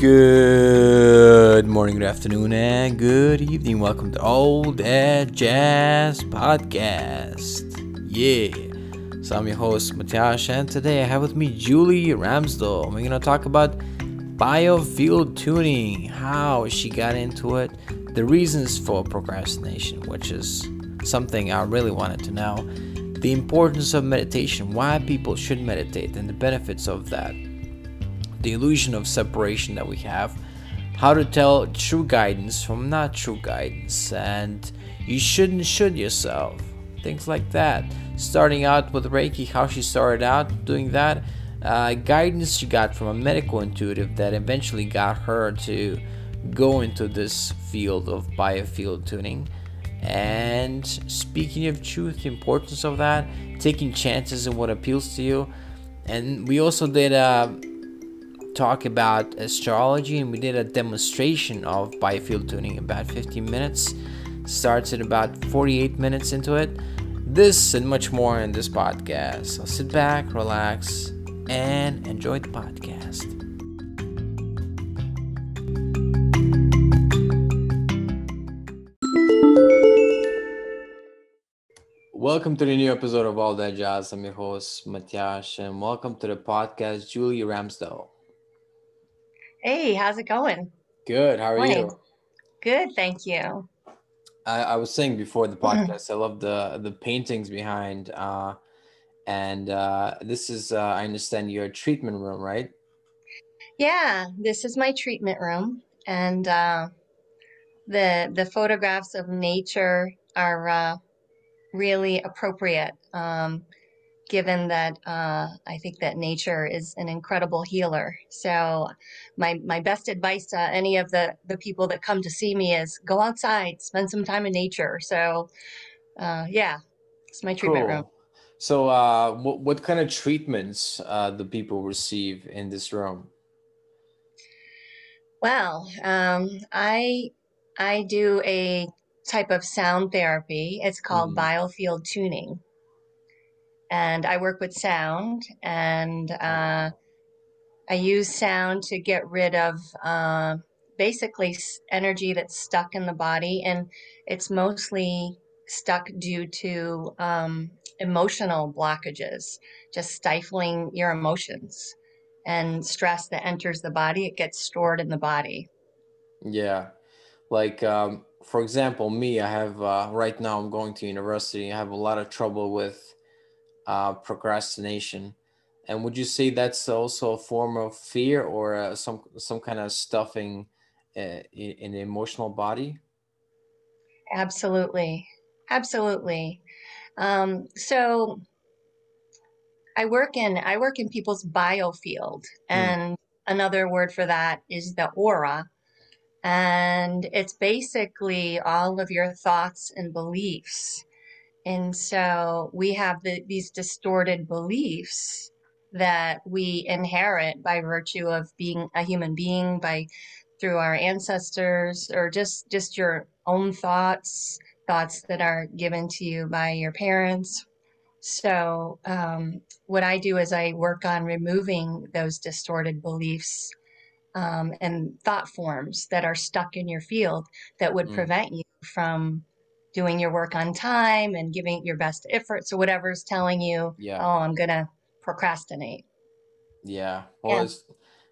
Good morning, good afternoon, and good evening. Welcome to All That Jazz Podcast. Yeah. So I'm your host, Matias, and today I have with me Julie Ramsdell. We're going to talk about biofield tuning, how she got into it, the reasons for procrastination, which is something I really wanted to know, the importance of meditation, why people should meditate, and the benefits of that the illusion of separation that we have, how to tell true guidance from not true guidance, and you shouldn't should yourself, things like that. Starting out with Reiki, how she started out doing that, uh, guidance she got from a medical intuitive that eventually got her to go into this field of biofield tuning. And speaking of truth, the importance of that, taking chances in what appeals to you. And we also did a talk about astrology and we did a demonstration of biofield tuning about 15 minutes starts at about 48 minutes into it this and much more in this podcast so sit back relax and enjoy the podcast Welcome to the new episode of All That Jazz. I'm your host, Matias, and welcome to the podcast, Julie Ramsdell. Hey, how's it going? Good. How are Morning. you? Good, thank you. I, I was saying before the mm-hmm. podcast, I love the the paintings behind, uh, and uh, this is uh, I understand your treatment room, right? Yeah, this is my treatment room, and uh, the the photographs of nature are uh, really appropriate. Um, given that uh, I think that nature is an incredible healer. So, my my best advice to any of the the people that come to see me is go outside, spend some time in nature. So, uh, yeah, it's my treatment cool. room. So, uh, what what kind of treatments uh, do people receive in this room? Well, um, I I do a type of sound therapy. It's called mm. biofield tuning and I work with sound, and uh, I use sound to get rid of uh, basically energy that's stuck in the body, and it's mostly stuck due to um, emotional blockages, just stifling your emotions and stress that enters the body. It gets stored in the body. Yeah, like um, for example, me, I have uh, right now. I'm going to university. I have a lot of trouble with uh, procrastination. And would you say that's also a form of fear or uh, some some kind of stuffing uh, in, in, the emotional body? Absolutely, absolutely. Um, so I work in I work in people's biofield, hmm. and mm. another word for that is the aura. And it's basically all of your thoughts and beliefs and so we have the, these distorted beliefs that we inherit by virtue of being a human being, by through our ancestors, or just just your own thoughts, thoughts that are given to you by your parents. So um, what I do is I work on removing those distorted beliefs um, and thought forms that are stuck in your field that would mm. prevent you from doing your work on time and giving your best effort. So whatever's telling you, yeah. oh, I'm gonna procrastinate. Yeah. Well, yeah. it's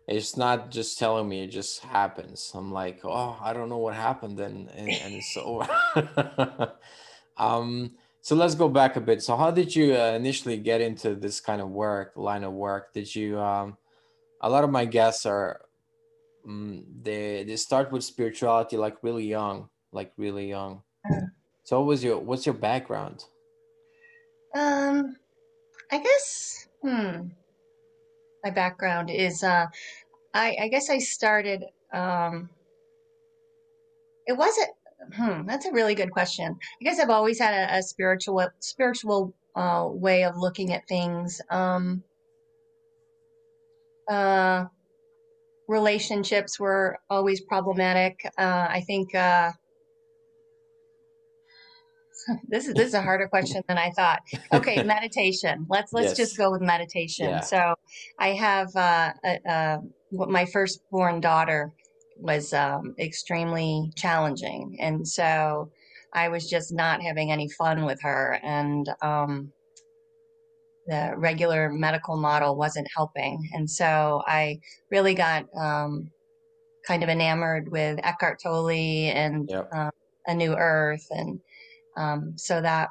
it's not just telling me; it just happens. I'm like, oh, I don't know what happened, and and, and it's over. um. So let's go back a bit. So how did you uh, initially get into this kind of work, line of work? Did you? Um, a lot of my guests are. Um, they they start with spirituality like really young, like really young. Uh-huh. So what was your what's your background? Um I guess hmm my background is uh I I guess I started um it wasn't hmm that's a really good question. I guess I've always had a, a spiritual spiritual uh way of looking at things. Um uh relationships were always problematic. Uh I think uh this is this is a harder question than I thought. Okay, meditation. Let's let's Yes. just go with meditation. Yeah. So I have uh, a, a, my firstborn daughter was um, extremely challenging, and so I was just not having any fun with her, and um, the regular medical model wasn't helping, and so I really got um, kind of enamored with Eckhart Tolle and Yep. um, A New Earth, and um, so that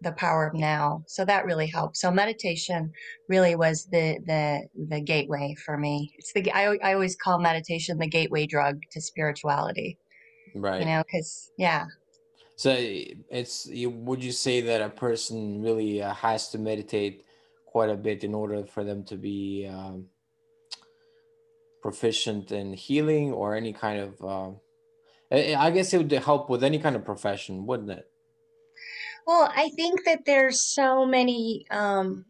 the power of now. So that really helped. So meditation really was the the the gateway for me. It's the I, I always call meditation the gateway drug to spirituality. Right. You know, because yeah, So it's you, would you say that a person really uh, has to meditate quite a bit in order for them to be um, proficient in healing or any kind of uh, I I guess it would help with any kind of profession, wouldn't it? Well, I think that there's so many um,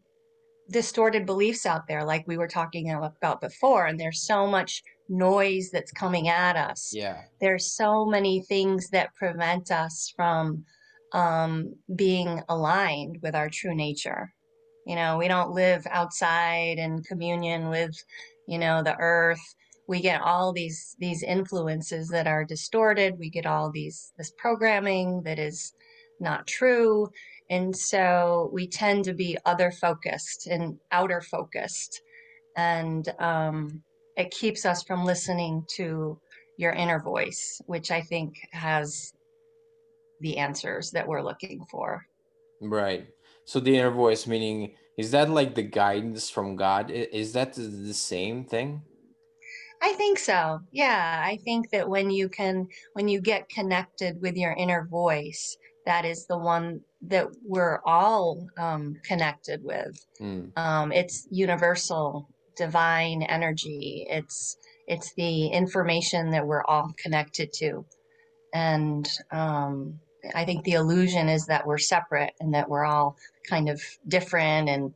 distorted beliefs out there, like we were talking about before, and there's so much noise that's coming at us. Yeah. There's so many things that prevent us from um, being aligned with our true nature. You know, we don't live outside in communion with, you know, the earth. We get all these these influences that are distorted. We get all these this programming that is not true. And so we tend to be other focused and outer focused. And um, it keeps us from listening to your inner voice, which I think has the answers that we're looking for. Right. So the inner voice, meaning, is that like the guidance from God? Is that the the same thing? I think so. Yeah, I think that when you can, when you get connected with your inner voice, that is the one that we're all um, connected with. Mm. Um, it's universal, divine energy. It's it's the information that we're all connected to, and um, I think the illusion is that we're separate and that we're all kind of different and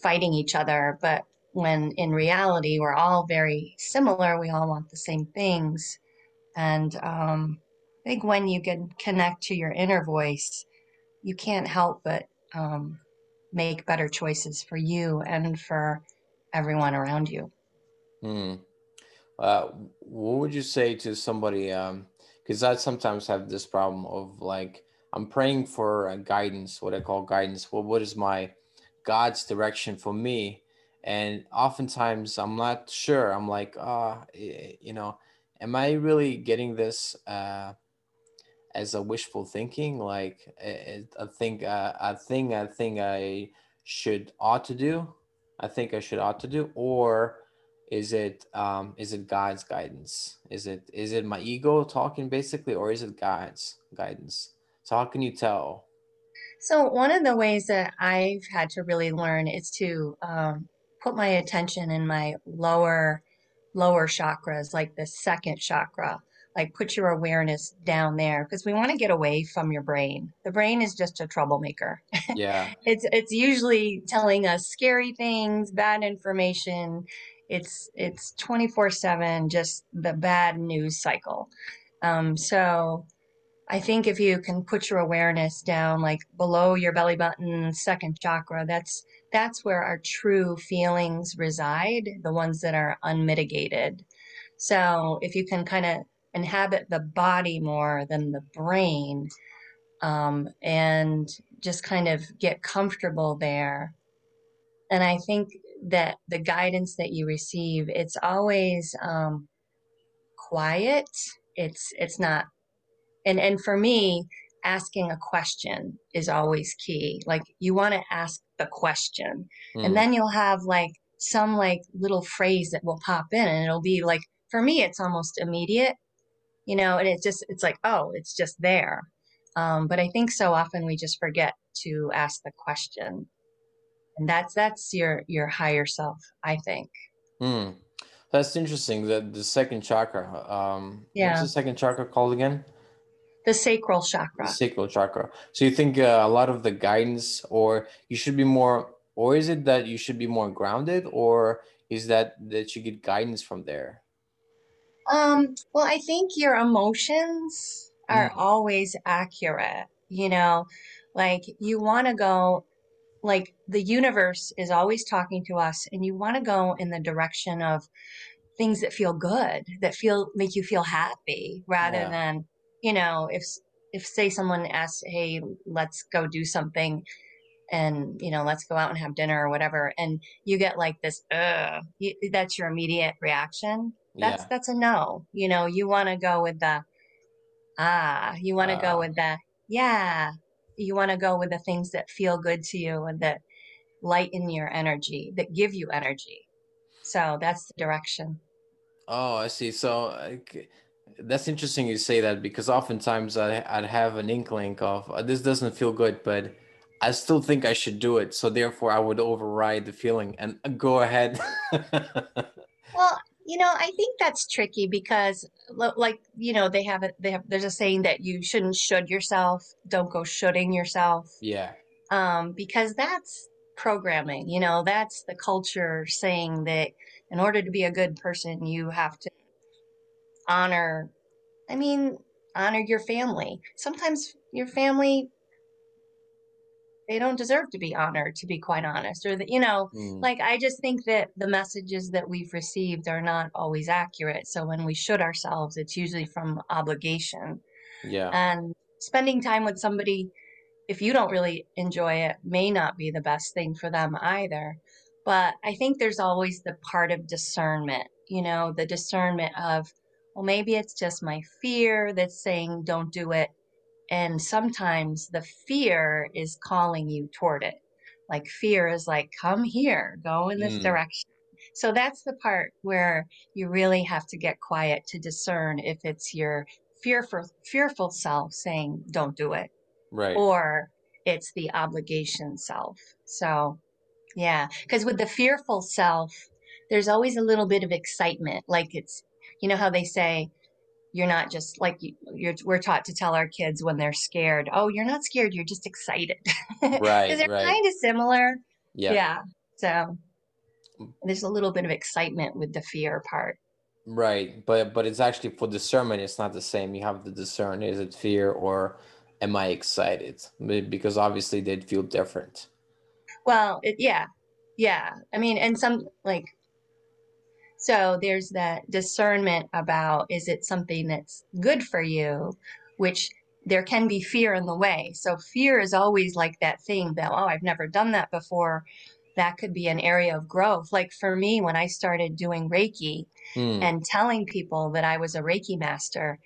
fighting each other. But when in reality we're all very similar, we all want the same things, and um, I think when you can connect to your inner voice, you can't help but um, make better choices for you and for everyone around you. Mm. Uh, what would you say to somebody? Um, because I sometimes have this problem of like I'm praying for uh, guidance, what I call guidance. Well, what is my God's direction for me? And oftentimes I'm not sure. I'm like, ah, eh, you know, am I really getting this uh, as a wishful thinking? Like a, a thing, uh, a thing, I think I should ought to do. I think I should ought to do, or is it um is it god's guidance is it is it my ego talking basically or is it god's guidance so how can you tell So, one of the ways that I've had to really learn is to um, put my attention in my lower, lower chakras, like the second chakra. Like, put your awareness down there because we want to get away from your brain. The brain is just a troublemaker. yeah it's it's usually telling us scary things, bad information. It's it's 24/7 just the bad news cycle. Um, so I think if you can put your awareness down like below your belly button, second chakra, that's that's where our true feelings reside, the ones that are unmitigated. So if you can kind of inhabit the body more than the brain, um, and just kind of get comfortable there. And I think that the guidance that you receive, it's always um, quiet. It's it's not, and and for me, asking a question is always key. Like you want to ask the question, Mm. and then you'll have like some like little phrase that will pop in, and it'll be like for me, it's almost immediate, you know, and it just it's like oh, it's just there. Um, but I think so often we just forget to ask the question, and that's that's your your higher self. I think. Hmm. that's interesting the the second chakra um what's Yeah, the second chakra called again the sacral the chakra. sacral chakra so you think uh, a lot of the guidance or you should be more or is it that you should be more grounded or is that that you get guidance from there Um, well, I think your emotions are Mm. always accurate. you know, like you want to go, like the universe is always talking to us, and you want to go in the direction of things that feel good, that feel make you feel happy, rather Yeah. than, you know, if if say someone asks, "Hey, let's go do something," and you know, let's go out and have dinner or whatever, and you get like this, "Ugh," you, that's your immediate reaction. That's Yeah. that's a no. You know, you want to go with the ah, you want to go Uh, with the yeah, you want to go with the things that feel good to you and that lighten your energy, that give you energy. So that's the direction. oh, I see. So that's interesting you say that because oftentimes I, I'd have an inkling of uh, this doesn't feel good, but I still think I should do it. So therefore, I would override the feeling and uh, go ahead. Well, you know, I think that's tricky because, like, you know, they have it. They have. There's a saying that you shouldn't should yourself. Don't go shoulding yourself, Yeah. um, because that's programming. You know, that's the culture saying that in order to be a good person, you have to honor. I mean, honor your family. Sometimes your family they don't deserve to be honored, to be quite honest, or that you know Mm, like i just think that the messages that we've received are not always accurate. So when we should ourselves it's usually from obligation. Yeah. and spending time with somebody if you don't really enjoy it may not be the best thing for them either. But i think there's always the part of discernment you know the discernment of well maybe it's just my fear that's saying don't do it and sometimes the fear is calling you toward it. Like fear is like, come here, go in this Mm, direction. So that's the part where you really have to get quiet to discern if it's your fearful fearful self saying don't do it right. or it's the obligation self. So yeah, because with the fearful self, there's always a little bit of excitement. Like it's, you know how they say, you're not just like you- you're, we're taught to tell our kids when they're scared, oh, you're not scared, you're just excited. Right. they're Right. kind of similar. Yeah. Yeah. So Mm, there's a little bit of excitement with the fear part. Right. But but it's actually for discernment, it's not the same. You have to discern is it fear or am I excited? Because obviously they'd feel different. Well, it, yeah. Yeah. I mean, and some like, so there's that discernment about is it something that's good for you, which there can be fear in the way. So fear is always like that thing that, oh, I've never done that before. That could be an area of growth. Like for me, when I started doing Reiki Hmm. and telling people that I was a Reiki master,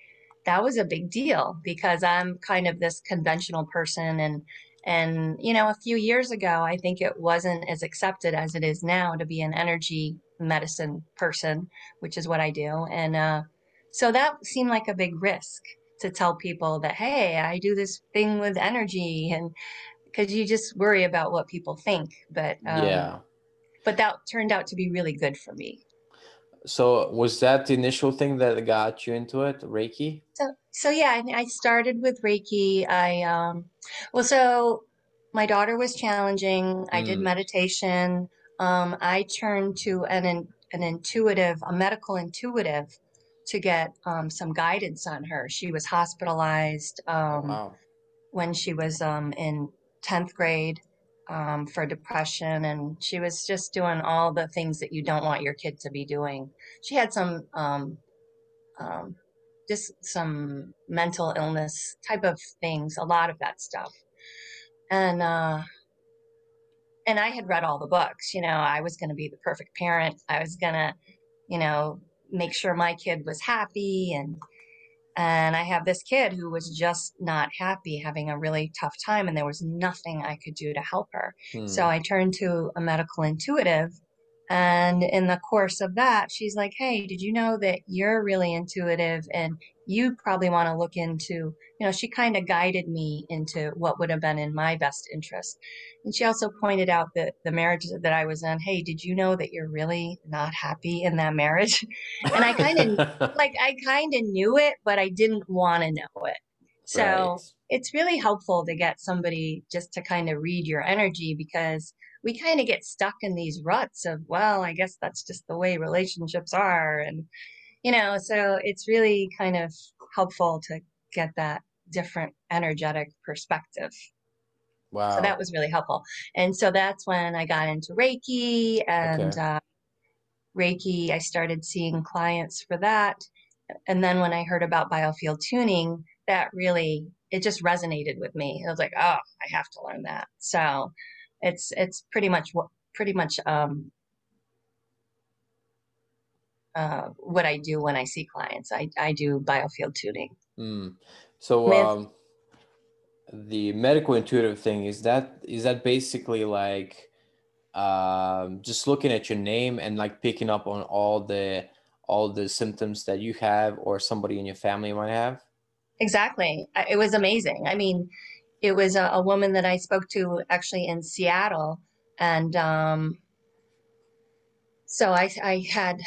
that was a big deal because I'm kind of this conventional person and and you know, a few years ago, I think it wasn't as accepted as it is now to be an energy medicine person, which is what I do. And uh, so that seemed like a big risk to tell people that, hey, I do this thing with energy, and because you just worry about what people think. But um, Yeah. but that turned out to be really good for me. So was that the initial thing that got you into it, Reiki? So, so yeah, I, I started with Reiki. I, um, well, so my daughter was challenging. I did Mm, meditation. Um, I turned to an, an intuitive, a medical intuitive to get, um, some guidance on her. She was hospitalized, um, wow. when she was, um, in 10th grade, um, for depression. And she was just doing all the things that you don't want your kid to be doing. She had some, um, um, just some mental illness type of things, a lot of that stuff. And uh, and I had read all the books. You know, I was going to be the perfect parent. I was going to, you know, make sure my kid was happy and and I have this kid who was just not happy, having a really tough time, and there was nothing I could do to help her. So Hmm. I turned to a medical intuitive. And in the course of that, she's like, Hey, did you know that you're really intuitive and you probably want to look into, you know, she kind of guided me into what would have been in my best interest. And she also pointed out that the marriage that I was in, Hey, did you know that you're really not happy in that marriage? And I kind of like I kind of knew it, but I didn't want to know it. So Right. it's really helpful to get somebody just to kind of read your energy because we kind of get stuck in these ruts of, well, I guess that's just the way relationships are. And, you know, so it's really kind of helpful to get that different energetic perspective. Wow. So that was really helpful. And so that's when I got into Reiki and Okay. uh, Reiki, I started seeing clients for that. And then when I heard about biofield tuning, that really it just resonated with me. I was like, oh, I have to learn that. So it's it's pretty much what pretty much um, uh, what I do when I see clients. I, I do biofield tuning. Mm. So With um, the medical intuitive thing is that is that basically like um, just looking at your name and like picking up on all the all the symptoms that you have or somebody in your family might have? exactly, it was amazing. I mean, it was a, a woman that I spoke to actually in Seattle, and um, so I, I had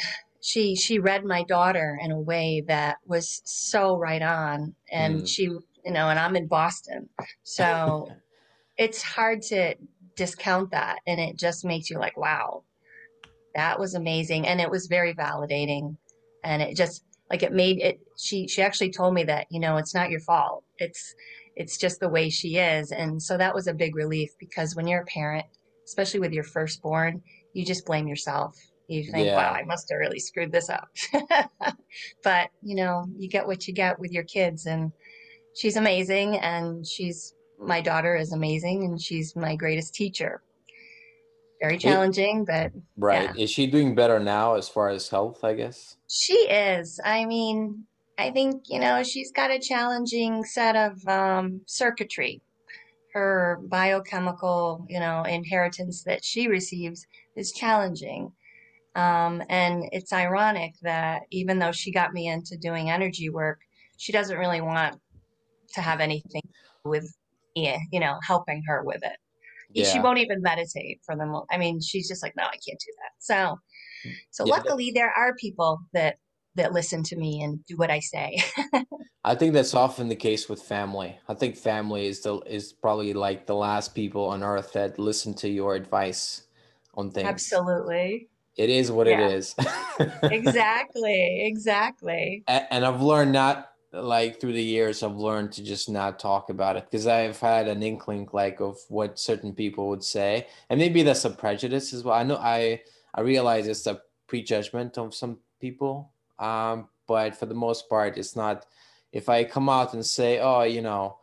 she she read my daughter in a way that was so right on. And Mm. she you know and i'm in boston. So it's hard to discount that. And it just makes you like wow that was amazing. And it was very validating. And it just like it made it she she actually told me that you know it's not your fault. It's it's just the way she is. And so that was a big relief because when you're a parent especially with your firstborn you just blame yourself you think wow i must have really screwed this up but you know you get what you get with your kids and she's amazing and she's my daughter is amazing and she's my greatest teacher very It, challenging but right. yeah Is she doing better now as far as health, I guess? She is. I mean, I think, you know, she's got a challenging set of um, circuitry. Her biochemical, you know, inheritance that she receives is challenging. Um, and it's ironic that even though she got me into doing energy work, she doesn't really want to have anything with me, you know, helping her with it. She won't even meditate for them. I mean, she's just like, no, I can't do that. So, so Yeah. luckily there are people that that listen to me and do what I say. I think that's often the case with family. I think family is the is probably like the last people on earth that listen to your advice on things. Absolutely. It is what it Yeah. is. Exactly. Exactly. A- and I've learned not like through the years I've learned to just not talk about it because I've had an inkling like of what certain people would say and maybe that's a prejudice as well I know I I realize it's a prejudgment of some people um but for the most part it's not if I come out and say oh you know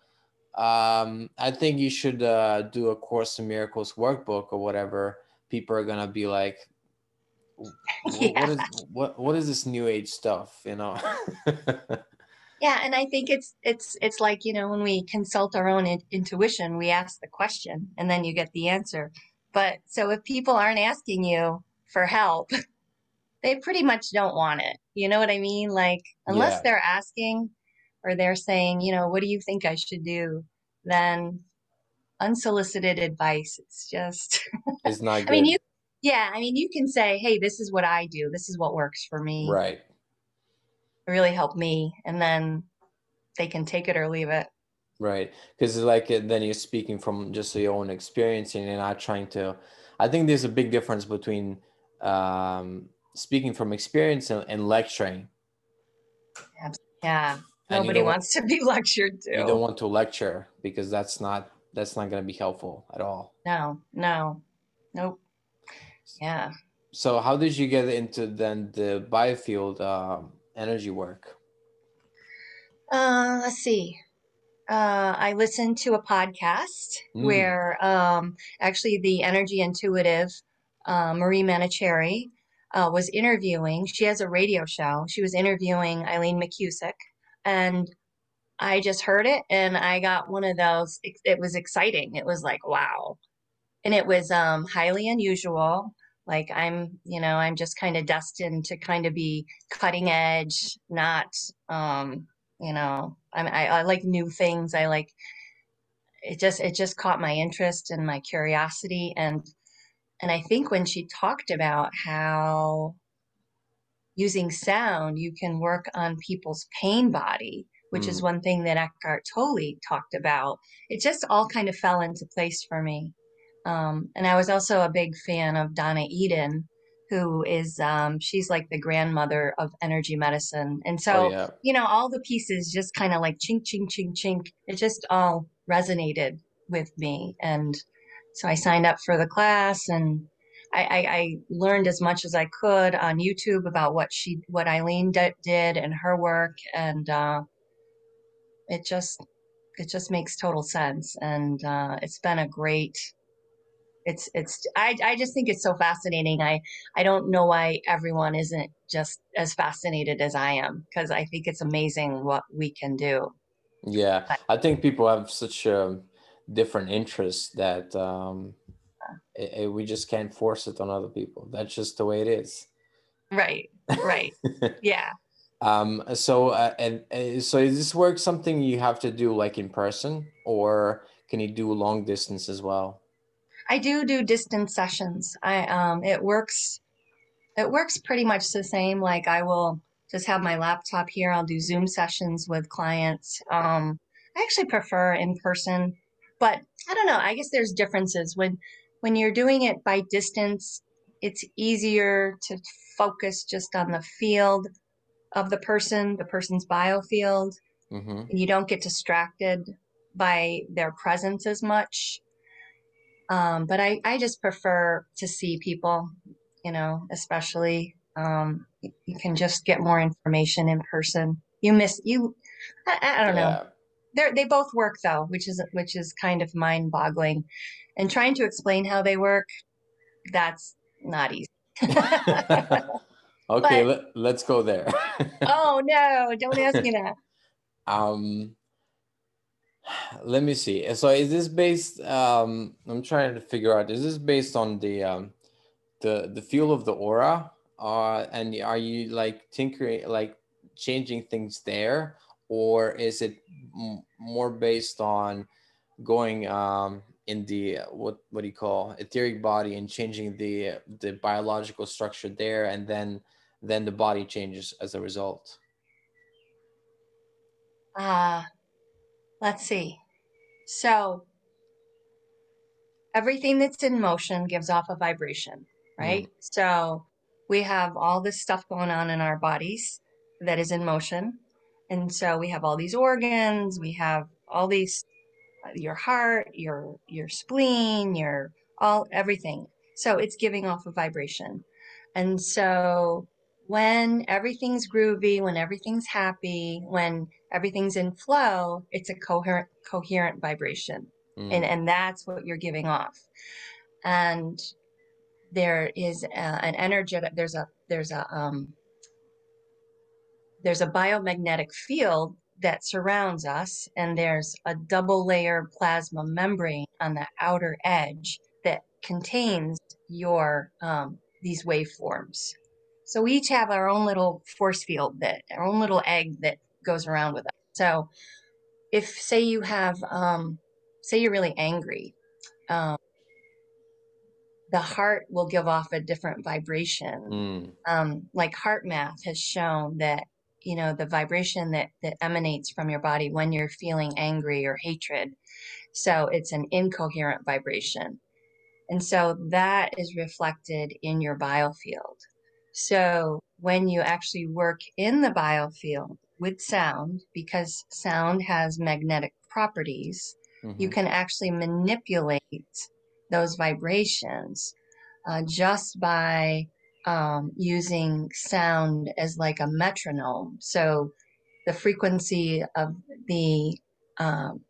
um I think you should uh, do a course in miracles workbook or whatever people are gonna be like "Wh- Yeah. what is what what is this new age stuff you know Yeah, and I think it's it's it's like, you know, when we consult our own in- intuition, we ask the question and then you get the answer. But so if people aren't asking you for help, they pretty much don't want it. You know what I mean? Like unless yeah they're asking or they're saying, you know, what do you think I should do? Then unsolicited advice, it's just it's not I mean, you yeah, I mean, you can say, "Hey, this is what I do. This is what works for me. right It really helped me." And then they can take it or leave it. right because like then you're speaking from just your own experience and you're not trying to i think there's a big difference between um, speaking from experience and, and lecturing Yeah. and Nobody wants to be lectured to. you don't want to lecture because that's not that's not going to be helpful at all No, no, nope. Yeah. so how did you get into then the biofield um, energy work Uh, let's see. Uh, I listened to a podcast Mm. where um, actually the energy intuitive uh, Marie Manuchehri uh, was interviewing. She has a radio show. She was interviewing Eileen McKusick, and I just heard it, and I got one of those. It, it was exciting. It was like wow, and it was um, highly unusual. Like I'm, you know, I'm just kind of destined to kind of be cutting edge, not, um, you know, I'm, I, I like new things. I like it. Just it just caught my interest and my curiosity, and and I think when she talked about how using sound you can work on people's pain body, which is Mm. one thing that Eckhart Tolle talked about, it just all kind of fell into place for me. Um, and I was also a big fan of Donna Eden, who is um, she's like the grandmother of energy medicine, and so Oh yeah. you know all the pieces just kind of like chink chink chink chink. It just all resonated with me, and so I signed up for the class and. I, I, I learned as much as I could on YouTube about what she, what Eileen d- did and her work, and uh, it just, it just makes total sense. And uh, it's been a great, it's, it's, I, I just think it's so fascinating. I, I don't know why everyone isn't just as fascinated as I am, because I think it's amazing what we can do. Yeah, I think people have such a different interests that um, it, it- we just can't force it on other people. That's just the way it is. Right, right, yeah. Um, so uh, and uh, so is this work something you have to do like in person, or can you do long distance as well? I do do distance sessions. I um it works it works pretty much the same. Like I will just have my laptop here. I'll do Zoom sessions with clients. Um I actually prefer in person, but I don't know. I guess there's differences when when you're doing it by distance, it's easier to focus just on the field of the person, the person's biofield, Mm-hmm. you don't get distracted by their presence as much. Um, but I, I just prefer to see people, you know, especially um, you can just get more information in person. You miss you. I, I don't know. Yeah. They they both work though, which is which is kind of mind boggling, and trying to explain how they work, that's not easy. Okay, But- let, let's go there. oh no! Don't ask me that. Um, let me see. So is this based, um, I'm trying to figure out, is this based on the um the the feel of the aura? Uh, and are you like tinkering, like changing things there, or is it more based on going um in the what what do you call etheric body and changing the the biological structure there, and then then the body changes as a result? Uh, let's see. So everything that's in motion gives off a vibration, right? So we have all this stuff going on in our bodies that is in motion. And so we have all these organs, we have all these uh, your heart, your your spleen, your all everything. So it's giving off a vibration. And so when everything's groovy, when everything's happy, when everything's in flow, it's a coherent coherent vibration. Mm. and and that's what you're giving off. And there is a, an energetic there's a there's a um there's a biomagnetic field that surrounds us and there's a double layer plasma membrane on the outer edge that contains your um, these waveforms so we each have our own little force field that our own little egg that goes around with us. So if say you have um, say you're really angry um, the heart will give off a different vibration. Mm. um, like HeartMath has shown that you know the vibration that that emanates from your body when you're feeling angry or hatred. So it's an incoherent vibration. And so that is reflected in your biofield so when you actually work in the biofield with sound because sound has magnetic properties you Mhm. can actually manipulate those vibrations uh, just by um, using sound as like a metronome. So the frequency of the um,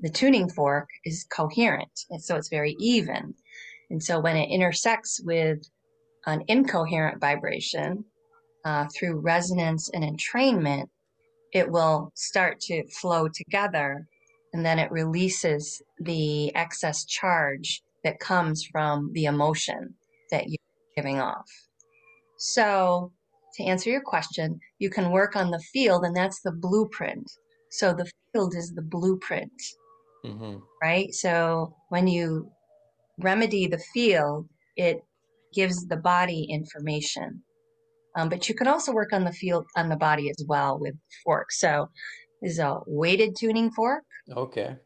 the tuning fork is coherent, and so it's very even. And so when it intersects with an incoherent vibration uh, through resonance and entrainment, it will start to flow together and then it releases the excess charge that comes from the emotion that you're giving off. So, to answer your question, you can work on the field, and that's the blueprint. So, the field is the blueprint, Mhm. right? So, when you remedy the field, it gives the body information. Um, but you can also work on the field on the body as well with forks. So, this is a weighted tuning fork. Okay.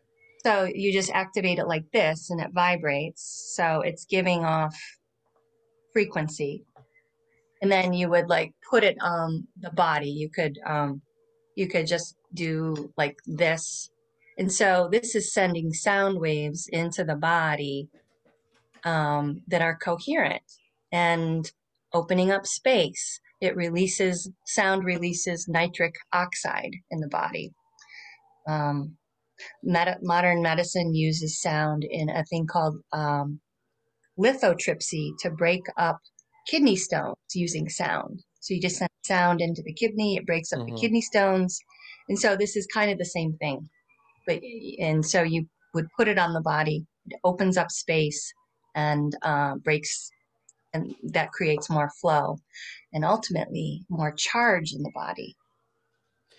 So you just activate it like this and it vibrates. So it's giving off frequency. and then you would like put it on the body. You could um, you could just do like this, and so this is sending sound waves into the body um, that are coherent and opening up space. It releases sound releases nitric oxide in the body. Um, med- modern medicine uses sound in a thing called um, lithotripsy to break up kidney stones using sound. So you just send sound into the kidney, it breaks up Mhm. the kidney stones. And so this is kind of the same thing. But and so you would put it on the body, it opens up space and uh, breaks and that creates more flow and ultimately more charge in the body,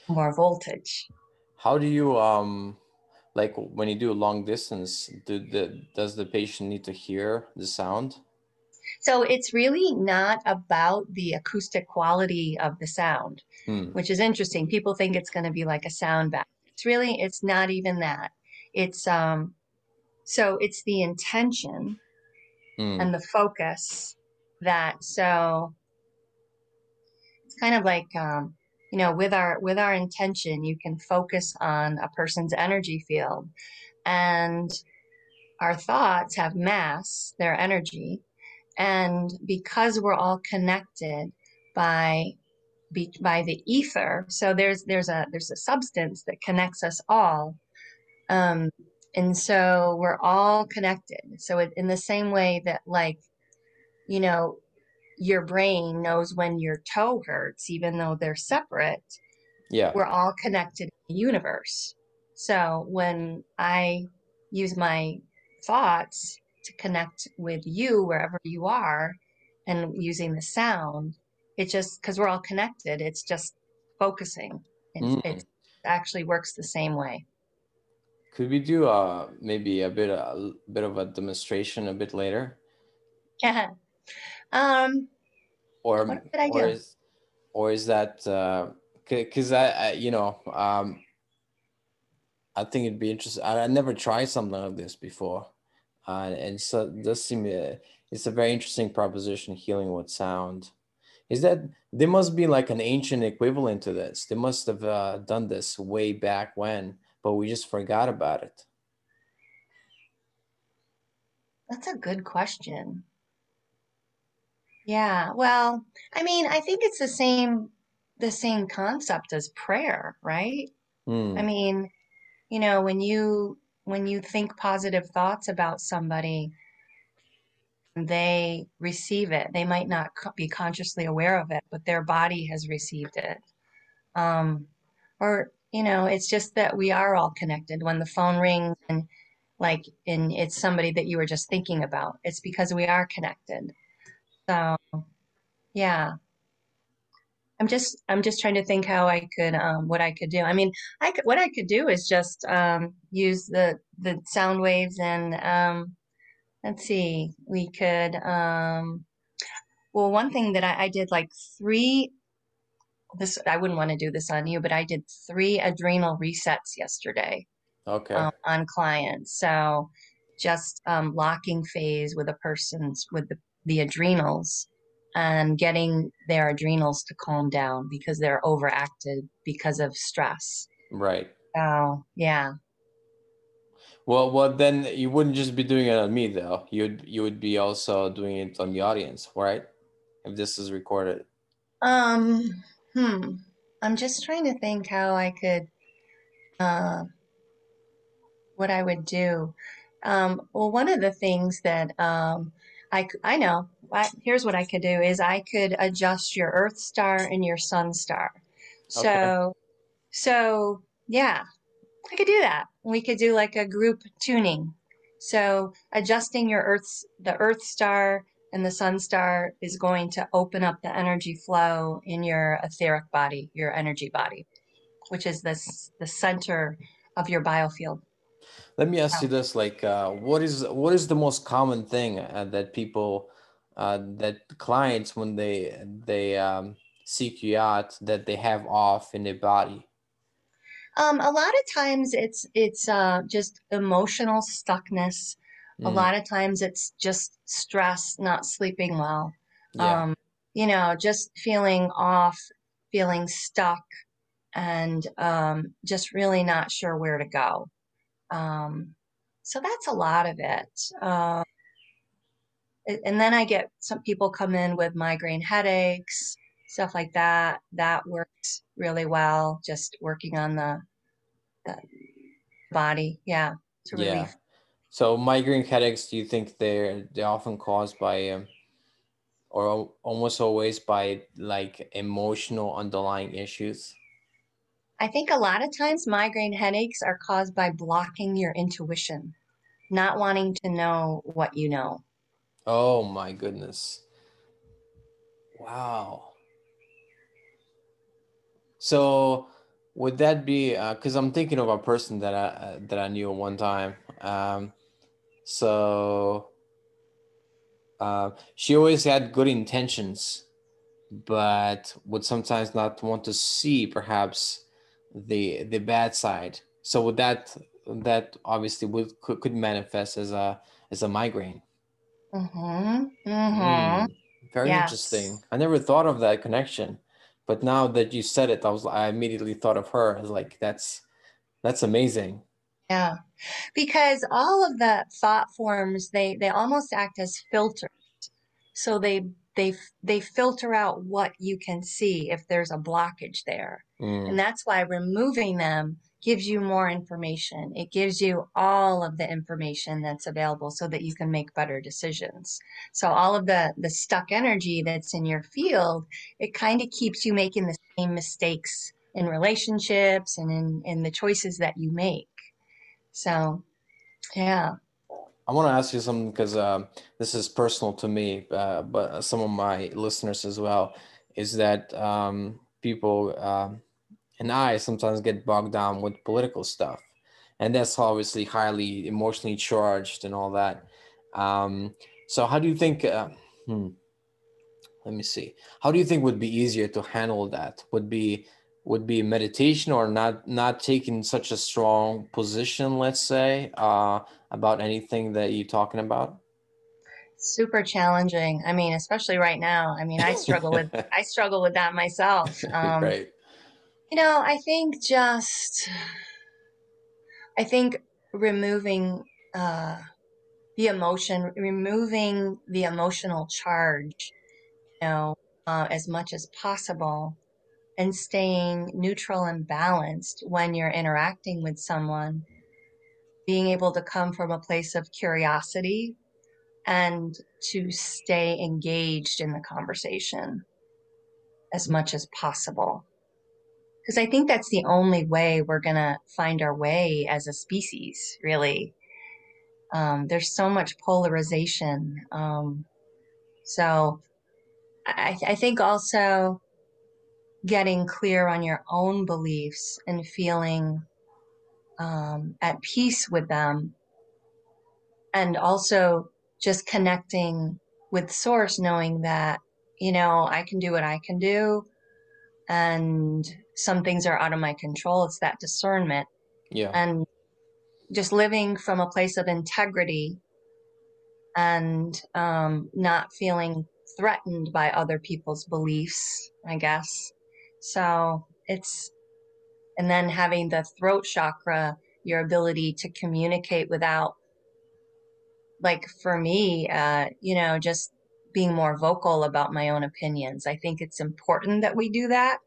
more voltage. How do you um like when you do a long distance, do the does the patient need to hear the sound? So it's really not about the acoustic quality of the sound, Hmm. which is interesting. People think it's going to be like a sound bath. It's really it's not even that. It's um so it's the intention Hmm. and the focus that so it's kind of like um you know with our with our intention you can focus on a person's energy field and our thoughts have mass their energy and because we're all connected by by the ether so there's there's a there's a substance that connects us all um and so we're all connected so it, in the same way that like you know your brain knows when your toe hurts even though they're separate Yeah. we're all connected in the universe. So when I use my thoughts to connect with you wherever you are and using the sound, it just because we're all connected, it's just focusing. It's, Mm. It actually works the same way. Could we do uh maybe a bit a bit of a demonstration a bit later? um, Or or is or is that uh because I, I you know um I think it'd be interesting. I, I never tried something like this before, uh, and so it does seem uh, it's a very interesting proposition. Healing with sound, is that there must be like an ancient equivalent to this. They must have uh, done this way back when, but we just forgot about it. that's a good question. Yeah, well, I mean, I think it's the same the same concept as prayer, right? Hmm. I mean, you know, when you when you think positive thoughts about somebody, they receive it. They might not be consciously aware of it, but their body has received it. Um, or, you know, it's just that we are all connected. When the phone rings and like and it's somebody that you were just thinking about, it's because we are connected. So, yeah. I'm just I'm just trying to think how I could um, what I could do. I mean, I could, what I could do is just um, use the the sound waves and um, let's see, we could um, well one thing that I, I did like three this I wouldn't want to do this on you, but I did three adrenal resets yesterday Okay. um, on clients. So just um, locking phase with a person's with the, the adrenals and getting their adrenals to calm down because they're overacted because of stress. right. So yeah. Well, well, then you wouldn't just be doing it on me though. You'd you would be also doing it on the audience, right? If this is recorded. Um, hmm. I'm just trying to think how I could, uh, what I would do. Um, well, one of the things that um, I, I know, I, here's what I could do is I could adjust your Earth star and your Sun star. So, so yeah, I could do that. We could do like a group tuning. So adjusting your Earth's, the Earth star and the Sun star is going to open up the energy flow in your etheric body, your energy body, which is this the center of your biofield. Let me ask you this: like, uh, what is what is the most common thing uh, that people, uh, that clients when they they um, seek you out that they have off in their body? Um, a lot of times it's it's uh, just emotional stuckness. A Mm, lot of times it's just stress, not sleeping well. yeah. Um, you know, just feeling off, feeling stuck, and um, just really not sure where to go. Um, so that's a lot of it. Uh, and then I get some people come in with migraine headaches, stuff like that. That works really well. Just working on the, the body, yeah, to yeah. So migraine headaches, do you think they're they're often caused by, um, or almost always by like emotional underlying issues? I think a lot of times migraine headaches are caused by blocking your intuition, not wanting to know what you know. Oh my goodness. Wow. So would that be because uh, I'm thinking of a person that I uh, that I knew at one time. Um, so uh, she always had good intentions, but would sometimes not want to see perhaps the the bad side. So that that obviously would could, could manifest as a as a migraine. Mm-hmm. Mm-hmm. Mm, very yes. interesting. I never thought of that connection, but now that you said it, I was I immediately thought of her. as like, that's that's amazing. Yeah, because all of the thought forms they they almost act as filters. So they they they filter out what you can see if there's a blockage there. Mm. and that's why removing them gives you more information. It gives you all of the information that's available so that you can make better decisions. So all of the the stuck energy that's in your field it kind of keeps you making the same mistakes in relationships and in in the choices that you make so yeah I want to ask you something because uh, this is personal to me, uh, but some of my listeners as well. Is that um, people uh, and I sometimes get bogged down with political stuff, and that's obviously highly emotionally charged and all that. Um, so, how do you think? Uh, hmm, let me see. How do you think would be easier to handle that? Would be would be meditation or not not taking such a strong position let's say uh, about anything that you're talking about? Super challenging. I mean especially right now. I mean i struggle with i struggle with that myself. Um, right. you know i think just i think removing uh, the emotion removing the emotional charge you know uh, as much as possible and staying neutral and balanced when you're interacting with someone, being able to come from a place of curiosity and to stay engaged in the conversation as much as possible. Because I think that's the only way we're going to find our way as a species, really. Um, there's so much polarization. Um, so I, I think also getting clear on your own beliefs and feeling um, at peace with them. And also just connecting with source, knowing that, you know, I can do what I can do. And some things are out of my control. It's that discernment. Yeah. And just living from a place of integrity and um, not feeling threatened by other people's beliefs, I guess. So it's, and then having the throat chakra, your ability to communicate without, like for me, uh, you know, just being more vocal about my own opinions. I think it's important that we do that,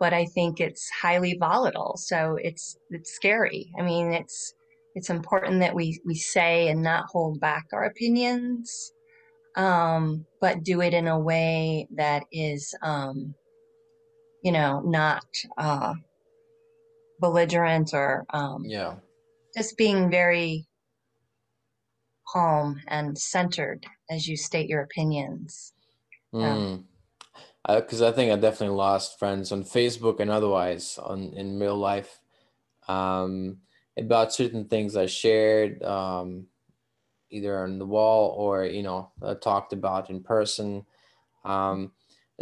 but I think it's highly volatile. So it's, it's scary. I mean, it's, it's important that we, we say and not hold back our opinions, um, but do it in a way that is, um, you know, not uh, belligerent or um, yeah, just being very calm and centered as you state your opinions. Mm. Because I think I definitely lost friends on Facebook and otherwise on in real life um, about certain things I shared um, either on the wall or you know uh, talked about in person. Um,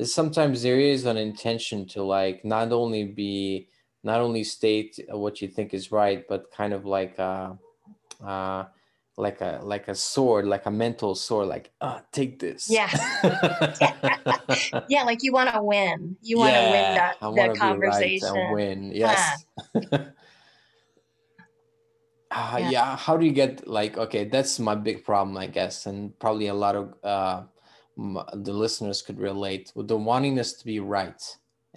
sometimes there is an intention to like not only be not only state what you think is right but kind of like uh, uh, like a like a sword, like a mental sword, like ah, take this. Yeah. yeah, like you want to win. You want to Yeah, win that, I that want to be right conversation. and win. Yes. Ah, Yeah. yeah. How do you get like okay? That's my big problem, I guess, and probably a lot of uh, the listeners could relate with the wantingness to be right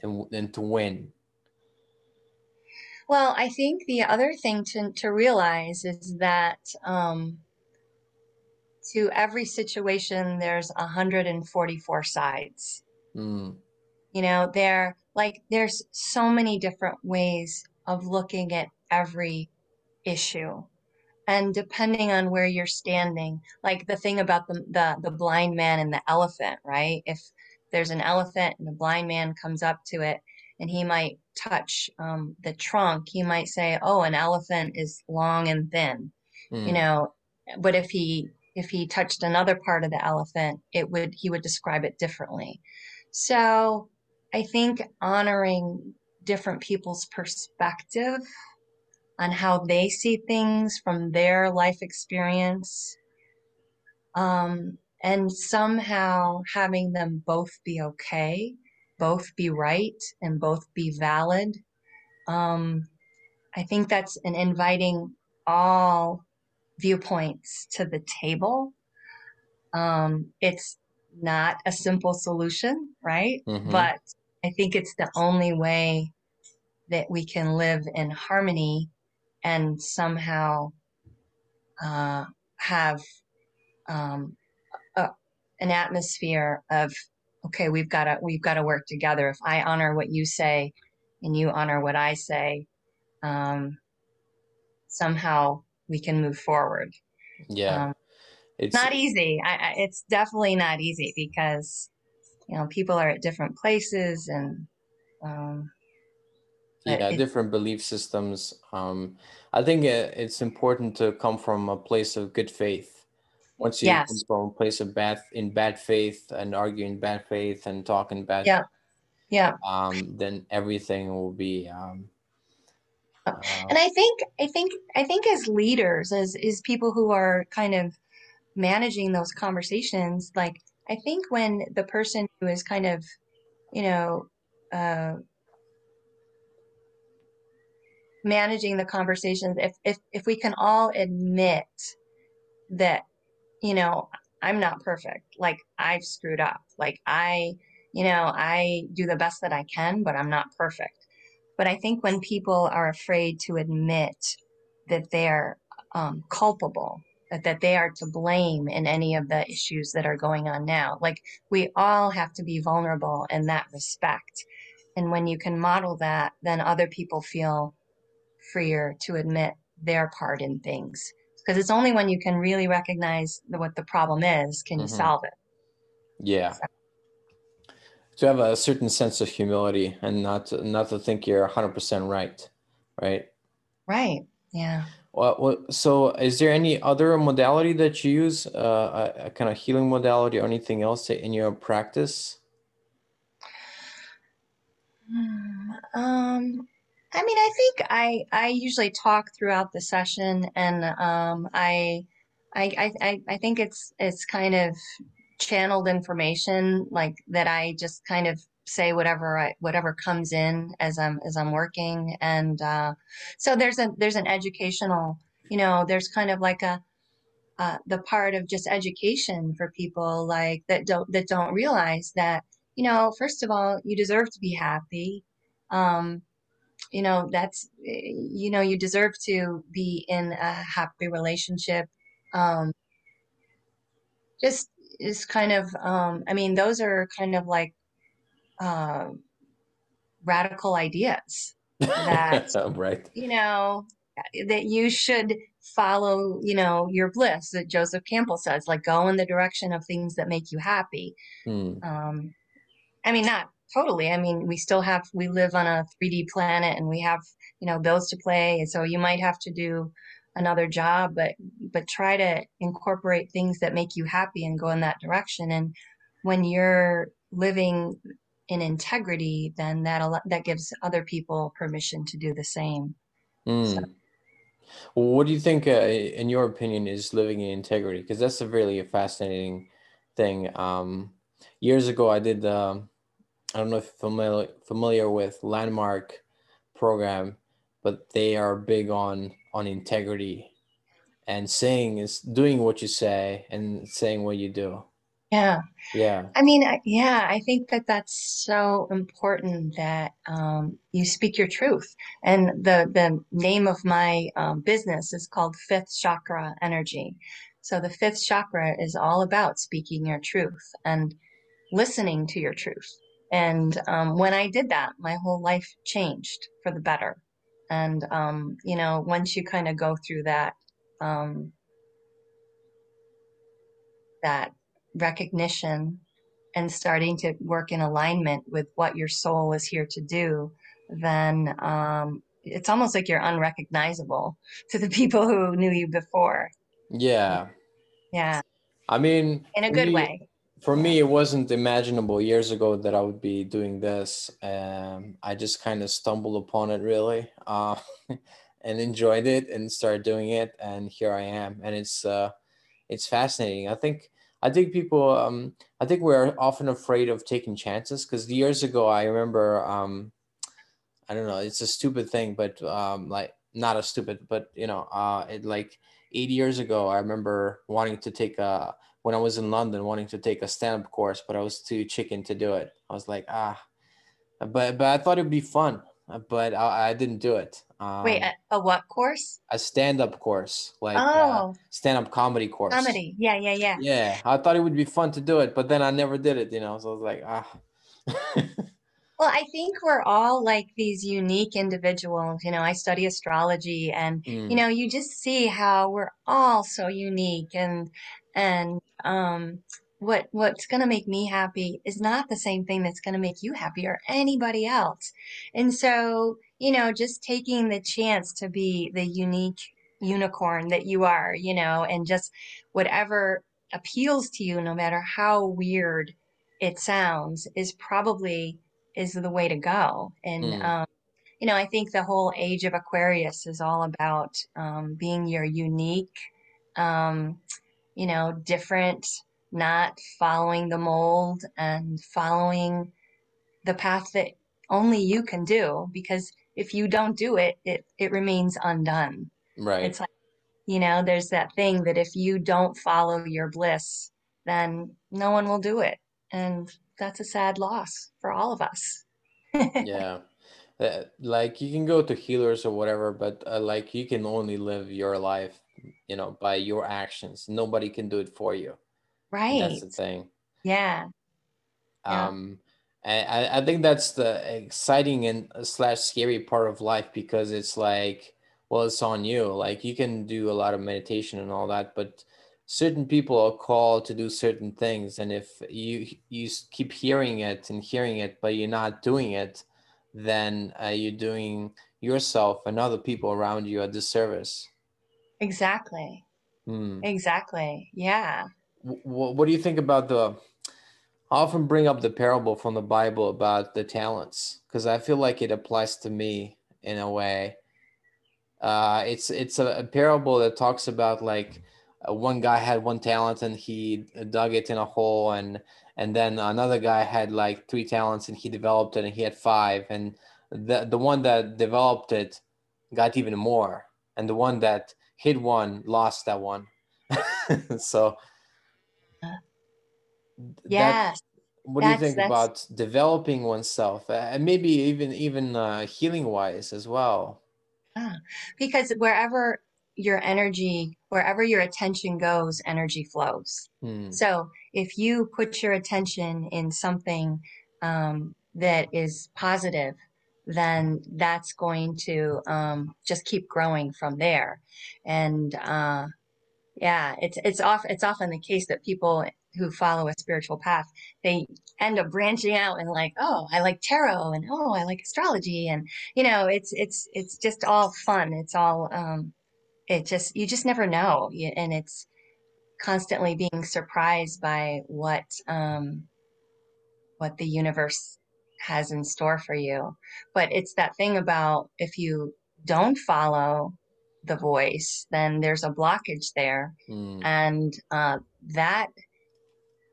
and and to win. Well, I think the other thing to, to realize is that um, to every situation, there's 144 sides. Mm, You know, there like there's so many different ways of looking at every issue. And depending on where you're standing, like the thing about the, the the blind man and the elephant, right? If there's an elephant and the blind man comes up to it and he might touch um, the trunk, he might say, "Oh, an elephant is long and thin," you mm, know. But if he if he touched another part of the elephant, it would he would describe it differently. So I think honoring different people's perspective on how they see things from their life experience, um, and somehow having them both be okay, both be right, and both be valid. Um, I think that's an inviting all viewpoints to the table. Um, it's not a simple solution, right? mhm. But I think it's the only way that we can live in harmony and somehow uh, have um, a, an atmosphere of okay, we've got to we've got to work together. If I honor what you say and you honor what I say, um, somehow we can move forward. yeah, Um, it's not easy. I, I, it's definitely not easy because you know people are at different places and um, yeah different belief systems. Um, I think uh, it's important to come from a place of good faith. Once you Yes. come from a place of bad in bad faith and argue in bad faith and talk in bad Yeah. yeah. um, then everything will be. Um, uh, And I think I think I think as leaders, as as people who are kind of managing those conversations, like I think when the person who is kind of, you know, uh, managing the conversations, if if if we can all admit that, you know, I'm not perfect, like I've screwed up, like I, you know, I do the best that I can, but I'm not perfect. But I think when people are afraid to admit that they're um, culpable, that, that they are to blame in any of the issues that are going on now, like we all have to be vulnerable in that respect. And when you can model that, then other people feel freer to admit their part in things. Because it's only when you can really recognize the, what the problem is can you Mhm. solve it. yeah. To have a certain sense of humility and not to, not to think you're 100% right, right? Right. Yeah. Well, well, so is there any other modality that you use, uh, a, a kind of healing modality or anything else in your practice? Hmm, Um, I mean, I think I I usually talk throughout the session, and um, I, I I I think it's it's kind of channeled information like that. I just kind of say whatever I whatever comes in as I'm as I'm working, and uh, so there's a there's an educational, you know, there's kind of like a uh, the part of just education for people like that don't that don't realize that you know first of all you deserve to be happy um, you know that's you know you deserve to be in a happy relationship um, just is kind of um, i mean those are kind of like uh, radical ideas that right. you know that you should follow you know your bliss that joseph campbell says like go in the direction of things that make you happy Hmm. um i mean not totally i mean we still have we live on a 3d planet and we have you know bills to pay and so you might have to do another job but but try to incorporate things that make you happy and go in that direction and when you're living in integrity then that that gives other people permission to do the same Hmm. Well, what do you think, uh, in your opinion, is living in integrity? Because that's a really fascinating thing. Um, years ago, I did. Um, I don't know if you're familiar familiar with Landmark program, but they are big on on integrity and saying is doing what you say and saying what you do. Yeah. Yeah. I mean, yeah, I think that that's so important that um, you speak your truth. And the the name of my um, business is called Fifth Chakra Energy. So the fifth chakra is all about speaking your truth and listening to your truth. And um, when I did that, my whole life changed for the better. And um, you know, once you kind of go through that um, that recognition and starting to work in alignment with what your soul is here to do, then um, it's almost like you're unrecognizable to the people who knew you before. Yeah. Yeah. I mean, in a good we, way. For me, it wasn't imaginable years ago that I would be doing this. Um, I just kind of stumbled upon it really, uh, and enjoyed it and started doing it, and here I am. And it's uh, it's fascinating. I think I think people, um, I think we're often afraid of taking chances because years ago, I remember, um, I don't know, it's a stupid thing, but um, like not a stupid, but you know, uh, it like eight years ago, I remember wanting to take a, when I was in London, wanting to take a stand up course, but I was too chicken to do it. I was like, ah, but, but I thought it'd be fun, but I, I didn't do it. Um, Wait, a, a, what course? A stand-up course, like uh, oh. stand-up comedy course. Comedy, yeah, yeah, yeah. Yeah, I thought it would be fun to do it, but then I never did it. You know, so I was like, ah. well, I think we're all like these unique individuals. You know, I study astrology, and mm. you know, you just see how we're all so unique, and and um, what what's going to make me happy is not the same thing that's going to make you happy or anybody else. And so, you know, just taking the chance to be the unique unicorn that you are, you know, and just whatever appeals to you no matter how weird it sounds is probably is the way to go. And mm. um you know, I think the whole age of Aquarius is all about um, being your unique, um, you know, different not following the mold and following the path that only you can do because if you don't do it it it remains undone. Right. It's like you know there's that thing that if you don't follow your bliss then no one will do it. And that's a sad loss for all of us. Yeah. Uh, like you can go to healers or whatever but uh, like you can only live your life you know by your actions nobody can do it for you Right. That's the thing. Yeah. Um, and I, I think that's the exciting and slash scary part of life because it's like, well, it's on you. Like you can do a lot of meditation and all that, but certain people are called to do certain things, and if you you keep hearing it and hearing it, but you're not doing it, then uh, you're doing yourself and other people around you a disservice. Exactly. Hmm. Exactly. Yeah what do you think about the I often bring up the parable from the Bible about the talents because I feel like it applies to me in a way. Uh, it's it's a, a, parable that talks about like uh, one guy had one talent and he dug it in a hole and and then another guy had like three talents and he developed it and he had five and the the one that developed it got even more and the one that hid one lost that one. so Yes. what do you think about developing oneself and maybe even even uh, healing wise as well? Ah, because wherever your energy, wherever your attention goes, energy flows. Hmm. So if you put your attention in something um, that is positive, then that's going to um, just keep growing from there. And uh, yeah, it's it's off it's often the case that people who follow a spiritual path, they end up branching out and like, oh, I like tarot and oh, I like astrology and you know, it's it's it's just all fun. It's all um it just you just never know and it's constantly being surprised by what um what the universe has in store for you. But it's that thing about if you don't follow the voice, then there's a blockage there, Mm. and uh, that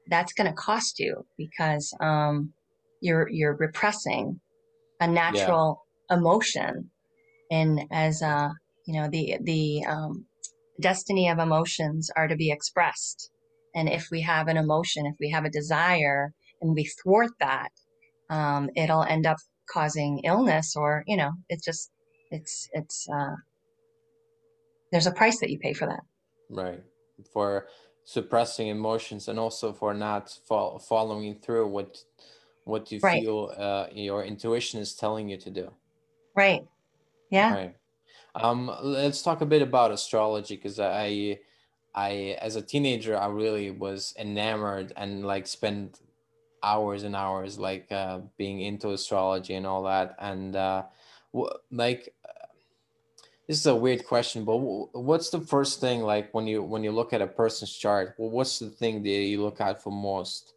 that's going to cost you because um, you're you're repressing a natural emotion, and as uh, you know, the the um, destiny of emotions are to be expressed, and if we have an emotion, if we have a desire, and we thwart that, um, it'll end up causing illness, or you know, it's just it's it's uh, there's a price that you pay for that. Right. For suppressing emotions and also for not fo- following through what what you Right. feel uh, your intuition is telling you to do. Right. Yeah. Right. Um, let's talk a bit about astrology because I, I, as a teenager, I really was enamored and like spent hours and hours like uh, being into astrology and all that. And uh, like, uh, this is a weird question, but wh- what's the first thing like when you when you look at a person's chart? Well, what's the thing that you look out for most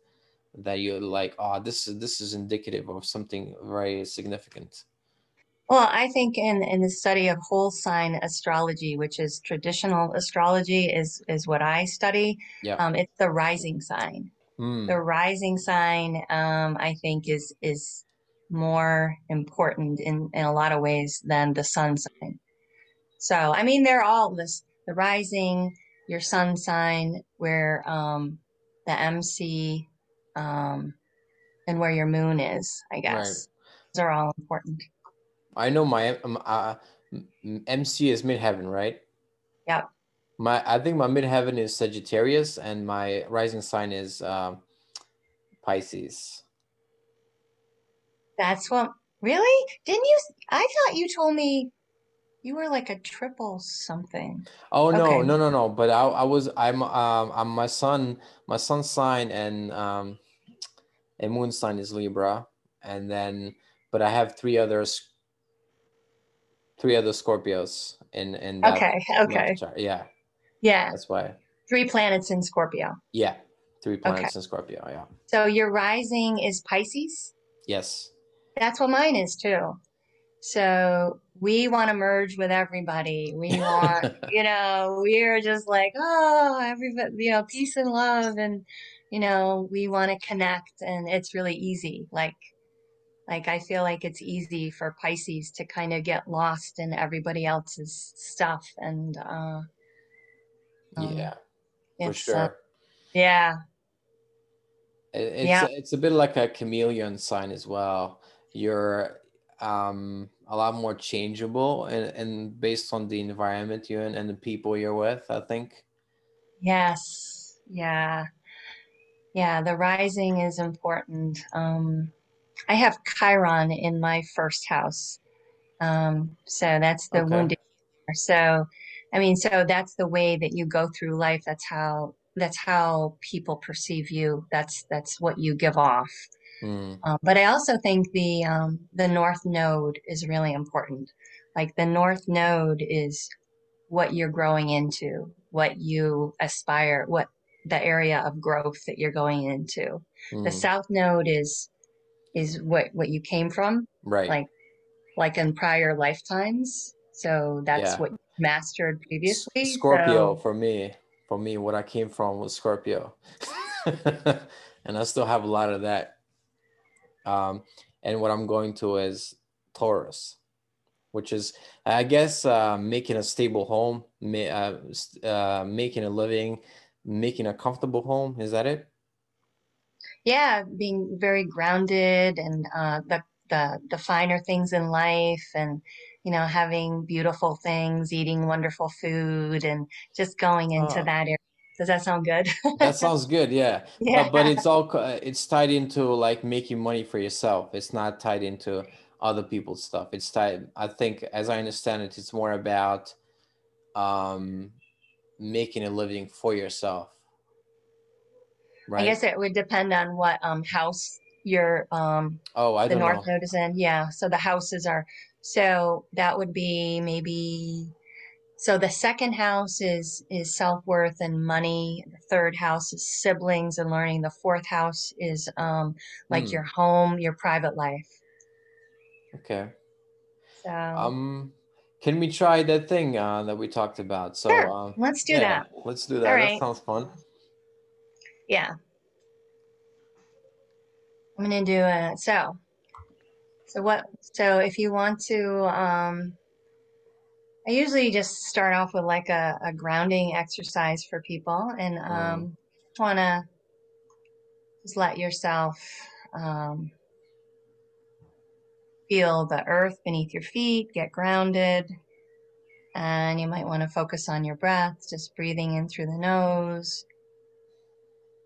that you're like, oh, this is this is indicative of something very significant. Well, I think in in the study of whole sign astrology, which is traditional astrology, is is what I study. Yeah. Um, it's the rising sign. Hmm. The rising sign, um, I think, is is more important in in a lot of ways than the sun sign. So, I mean, they're all this the rising, your sun sign, where um, the MC, um, and where your moon is. I guess those are all important. I know my um, uh, MC is midheaven, right? Yep. My I think my midheaven is Sagittarius, and my rising sign is um, Pisces. That's what, really? Didn't you? I thought you told me you were like a triple something. Oh no, Okay. no, no, no! But I, I was I'm um I'm my sun my sun's sign and um a moon sign is Libra, and then but I have three others three other Scorpios in in that Okay, okay. chart. Yeah, Yeah, that's why. three planets in Scorpio. Yeah, three Okay. planets in Scorpio. Yeah. So your rising is Pisces? Yes. That's what mine is too. So we want to merge with everybody. We want, you know, we're just like, oh, everybody, you know, peace and love. And, you know, we want to connect and it's really easy. Like, like I feel like it's easy for Pisces to kind of get lost in everybody else's stuff. And, uh, um, Yeah, for uh, sure. yeah, It- It's yeah, it's a bit like a chameleon sign as well. You're um a lot more changeable and, and based on the environment you're in and the people you're with, I think. yes, yeah, yeah. The rising is important. Um, I have Chiron in my first house. Um, so that's the Okay. wounded. So, I mean, so that's the way that you go through life. That's how that's how people perceive you. That's that's what you give off. Mm, Um, but I also think the um, the North Node is really important. Like the North Node is what you're growing into, what you aspire, what the area of growth that you're going into. The mm, South Node is is what what you came from, right. like like in prior lifetimes. So that's Yeah. what mastered previously. Scorpio So for me, for me, what I came from was Scorpio. And I still have a lot of that. Um, and what I'm going to is Taurus, which is, I guess, uh, making a stable home, ma- uh, uh, making a living, making a comfortable home. Is that it? yeah, being very grounded and uh, the the the finer things in life, and you know, having beautiful things, eating wonderful food, and just going into Ah, that area. Does that sound good? that sounds good. Yeah. Yeah. But but it's all it's tied into like making money for yourself. It's not tied into other people's stuff. It's tied, I think, as I understand it, it's more about um making a living for yourself, Right. I guess it would depend on what um house your um Oh, I the North know. Node is in. Yeah, so the houses are so that would be maybe so the second house is is self-worth and money. The third house is siblings and learning. The fourth house is um like Hmm. your home, your private life. Okay. So Um, can we try that thing uh, that we talked about? So Sure, um, let's do yeah, that. let's do that. All That sounds fun. Yeah. I'm gonna do it. So, so what? So if you want to, um, I usually just start off with like a, a grounding exercise for people, and Mm. um, just wanna just let yourself um, feel the earth beneath your feet, get grounded, and you might want to focus on your breath, just breathing in through the nose.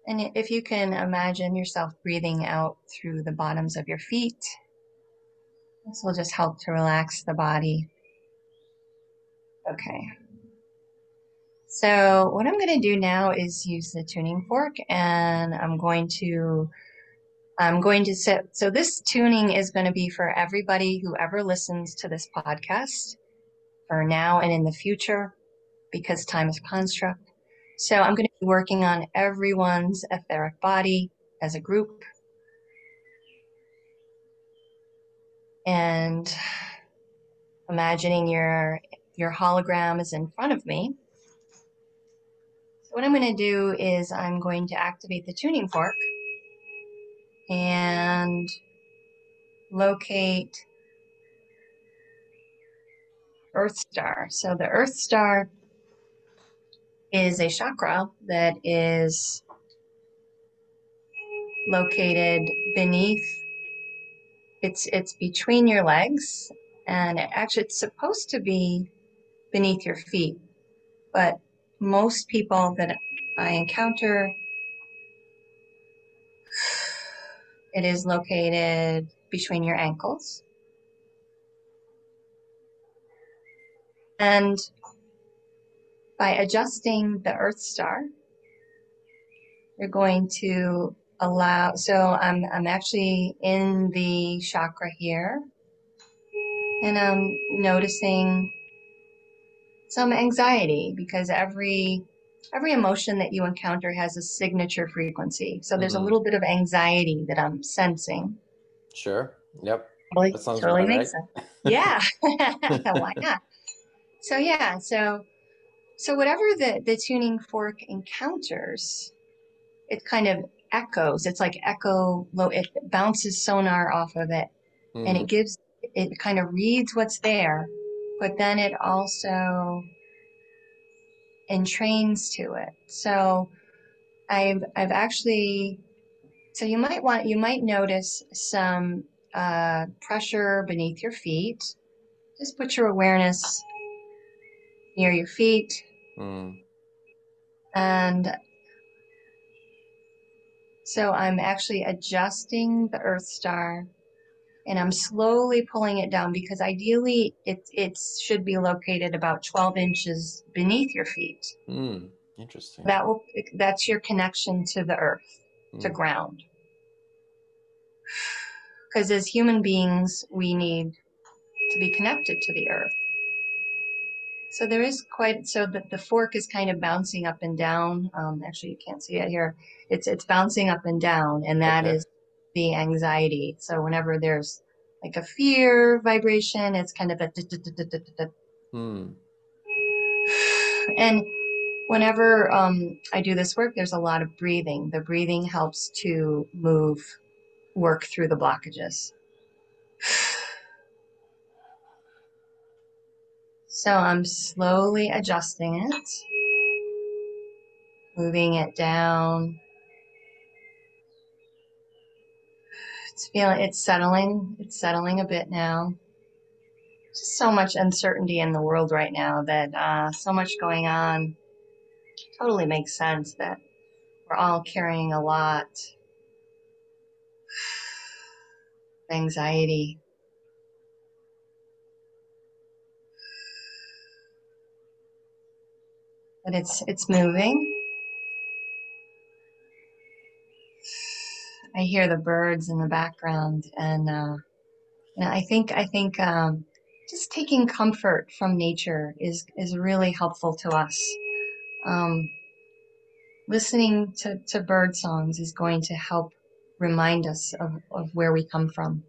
And if you can imagine yourself breathing out through the bottoms of your feet, this will just help to relax the body. Okay. So, what I'm going to do now is use the tuning fork and I'm going to I'm going to sit. so this tuning is going to be for everybody who ever listens to this podcast for now and in the future because time is construct. So I'm going to be working on everyone's etheric body as a group. And imagining your your hologram is in front of me. So what I'm going to do is I'm going to activate the tuning fork and locate Earth Star. So the Earth Star is a chakra that is located beneath it's it's between your legs and it actually it's supposed to be beneath your feet but most people that i encounter it is located between your ankles. And by adjusting the earth star you're going to allow so i'm i'm actually in the chakra here and i'm noticing some anxiety because every every emotion that you encounter has a signature frequency so there's Mhm. a little bit of anxiety that i'm sensing Sure. Yep. totally, That sounds totally makes right. sense yeah why not so yeah so so whatever the the tuning fork encounters it kind of echoes. It's like echo low it bounces sonar off of it. And Mhm. it gives it kind of reads what's there but then it also entrains to it. So i've i've actually so you might want you might notice some uh, pressure beneath your feet. Just put your awareness near your feet. Mm. and so i'm actually adjusting the earth star and i'm slowly pulling it down because ideally it, it should be located about 12 inches beneath your feet Mm. Interesting. that will that's your connection to the earth to Mm. ground because as human beings we need to be connected to the earth so there is quite so that the fork is kind of bouncing up and down. Um, actually you can't see it here. It's it's bouncing up and down and that is Okay. the anxiety. So whenever there's like a fear vibration it's kind of a Mm. and whenever um, i do this work there's a lot of breathing. The breathing helps to move work through the blockages so i'm slowly adjusting it moving it down. It's feeling it's settling it's settling a bit now. Just so much uncertainty in the world right now that uh, so much going on. Totally makes sense that we're all carrying a lot. Anxiety but it's it's moving. I hear the birds in the background and uh, i think i think um, just taking comfort from nature is is really helpful to us. Um, listening to, to bird songs is going to help remind us of, of where we come from.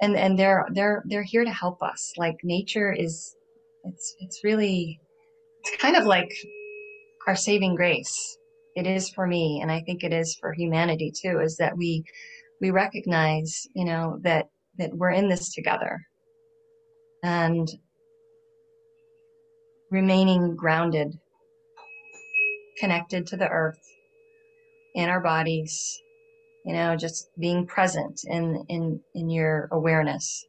And and they're they're they're here to help us. Like nature is it's it's really it's kind of like our saving grace. It is for me and i think it is for humanity too is that we we recognize you know that that we're in this together. And remaining grounded connected to the earth in our bodies you know just being present in in in your awareness.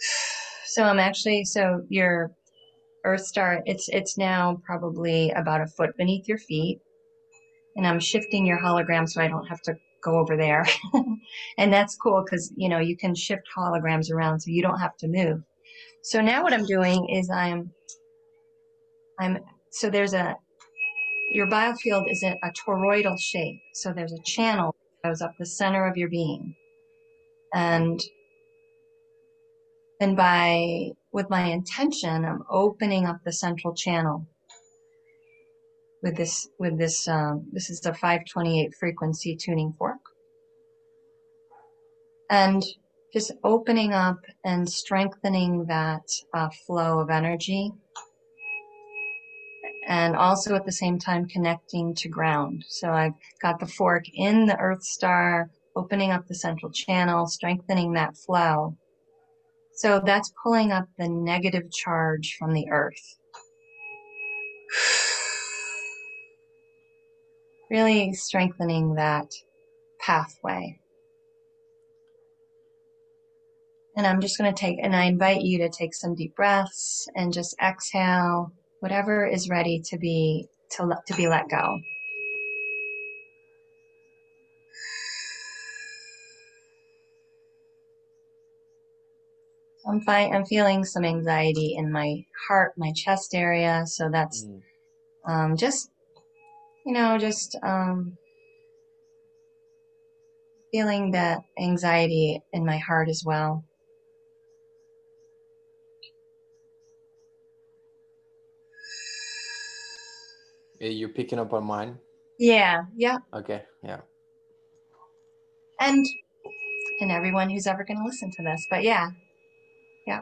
So i'm actually so your earth star it's it's now probably about a foot beneath your feet. And i'm shifting your hologram so i don't have to go over there. And that's cool because you know you can shift holograms around so you don't have to move. So now what i'm doing is i'm i'm so there's a your biofield is a, a toroidal shape. So there's a channel that goes up the center of your being. And and by with my intention, I'm opening up the central channel with this with this um, this is the 528 frequency tuning fork and just opening up and strengthening that uh, flow of energy and also at the same time connecting to ground. So I've got the fork in the Earth Star, opening up the central channel, strengthening that flow. So that's pulling up the negative charge from the Earth. Really strengthening that pathway. And I'm just going to take, and I invite you to take some deep breaths and just exhale whatever is ready to be to, to be let go. I'm fine. I'm feeling some anxiety in my heart, my chest area. So that's mm. um, just, you know, just um, feeling that anxiety in my heart as well. You're picking up on mine? Yeah, yeah. Okay, yeah. And and everyone who's ever going to listen to this. But yeah, yeah.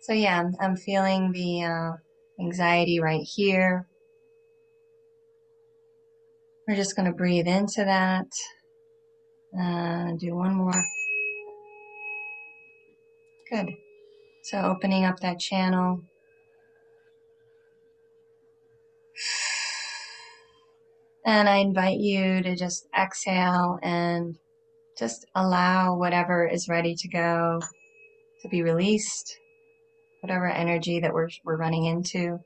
So yeah, I'm, I'm feeling the uh, anxiety right here. We're just going to breathe into that. Uh, do one more. Good. So opening up that channel. And I invite you to just exhale and just allow whatever is ready to go to be released, whatever energy that we're, we're running into.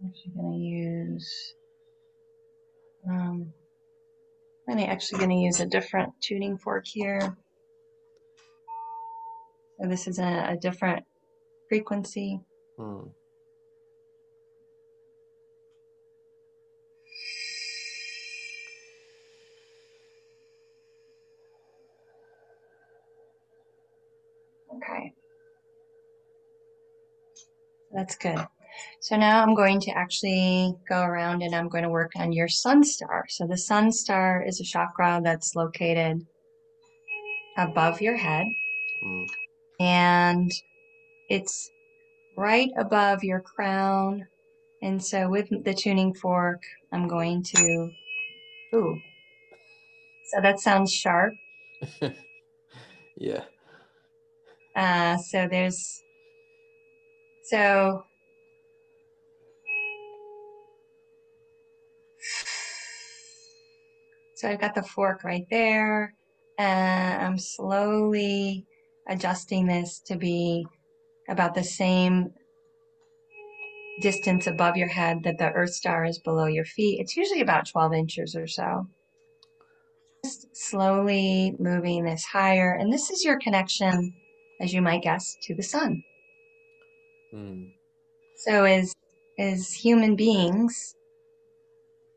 I'm actually going to use, um, I'm actually going to use a different tuning fork here. So this is a, a different frequency. Hmm. That's good. So now I'm going to actually go around and I'm going to work on your sun star. So the sun star is a chakra that's located above your head. Mm. And it's right above your crown. And so with the tuning fork, I'm going to, ooh. So that sounds sharp. yeah. Uh, so there's, so So I've got the fork right there and I'm slowly adjusting this to be about the same distance above your head that the Earth star is below your feet. It's usually about 12 inches or so. Just slowly moving this higher. And this is your connection, as you might guess, to the sun. Mm. So as as human beings,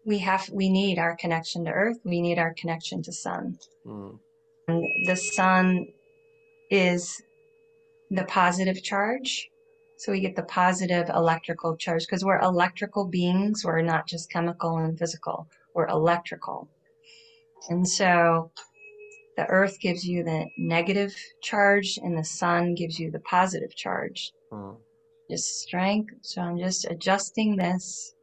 we have we need our connection to earth we need our connection to sun mm. and the sun is the positive charge so we get the positive electrical charge because we're electrical beings we're not just chemical and physical we're electrical And so the earth gives you the negative charge and the sun gives you the positive charge. Mm. Just strength. So I'm just adjusting this.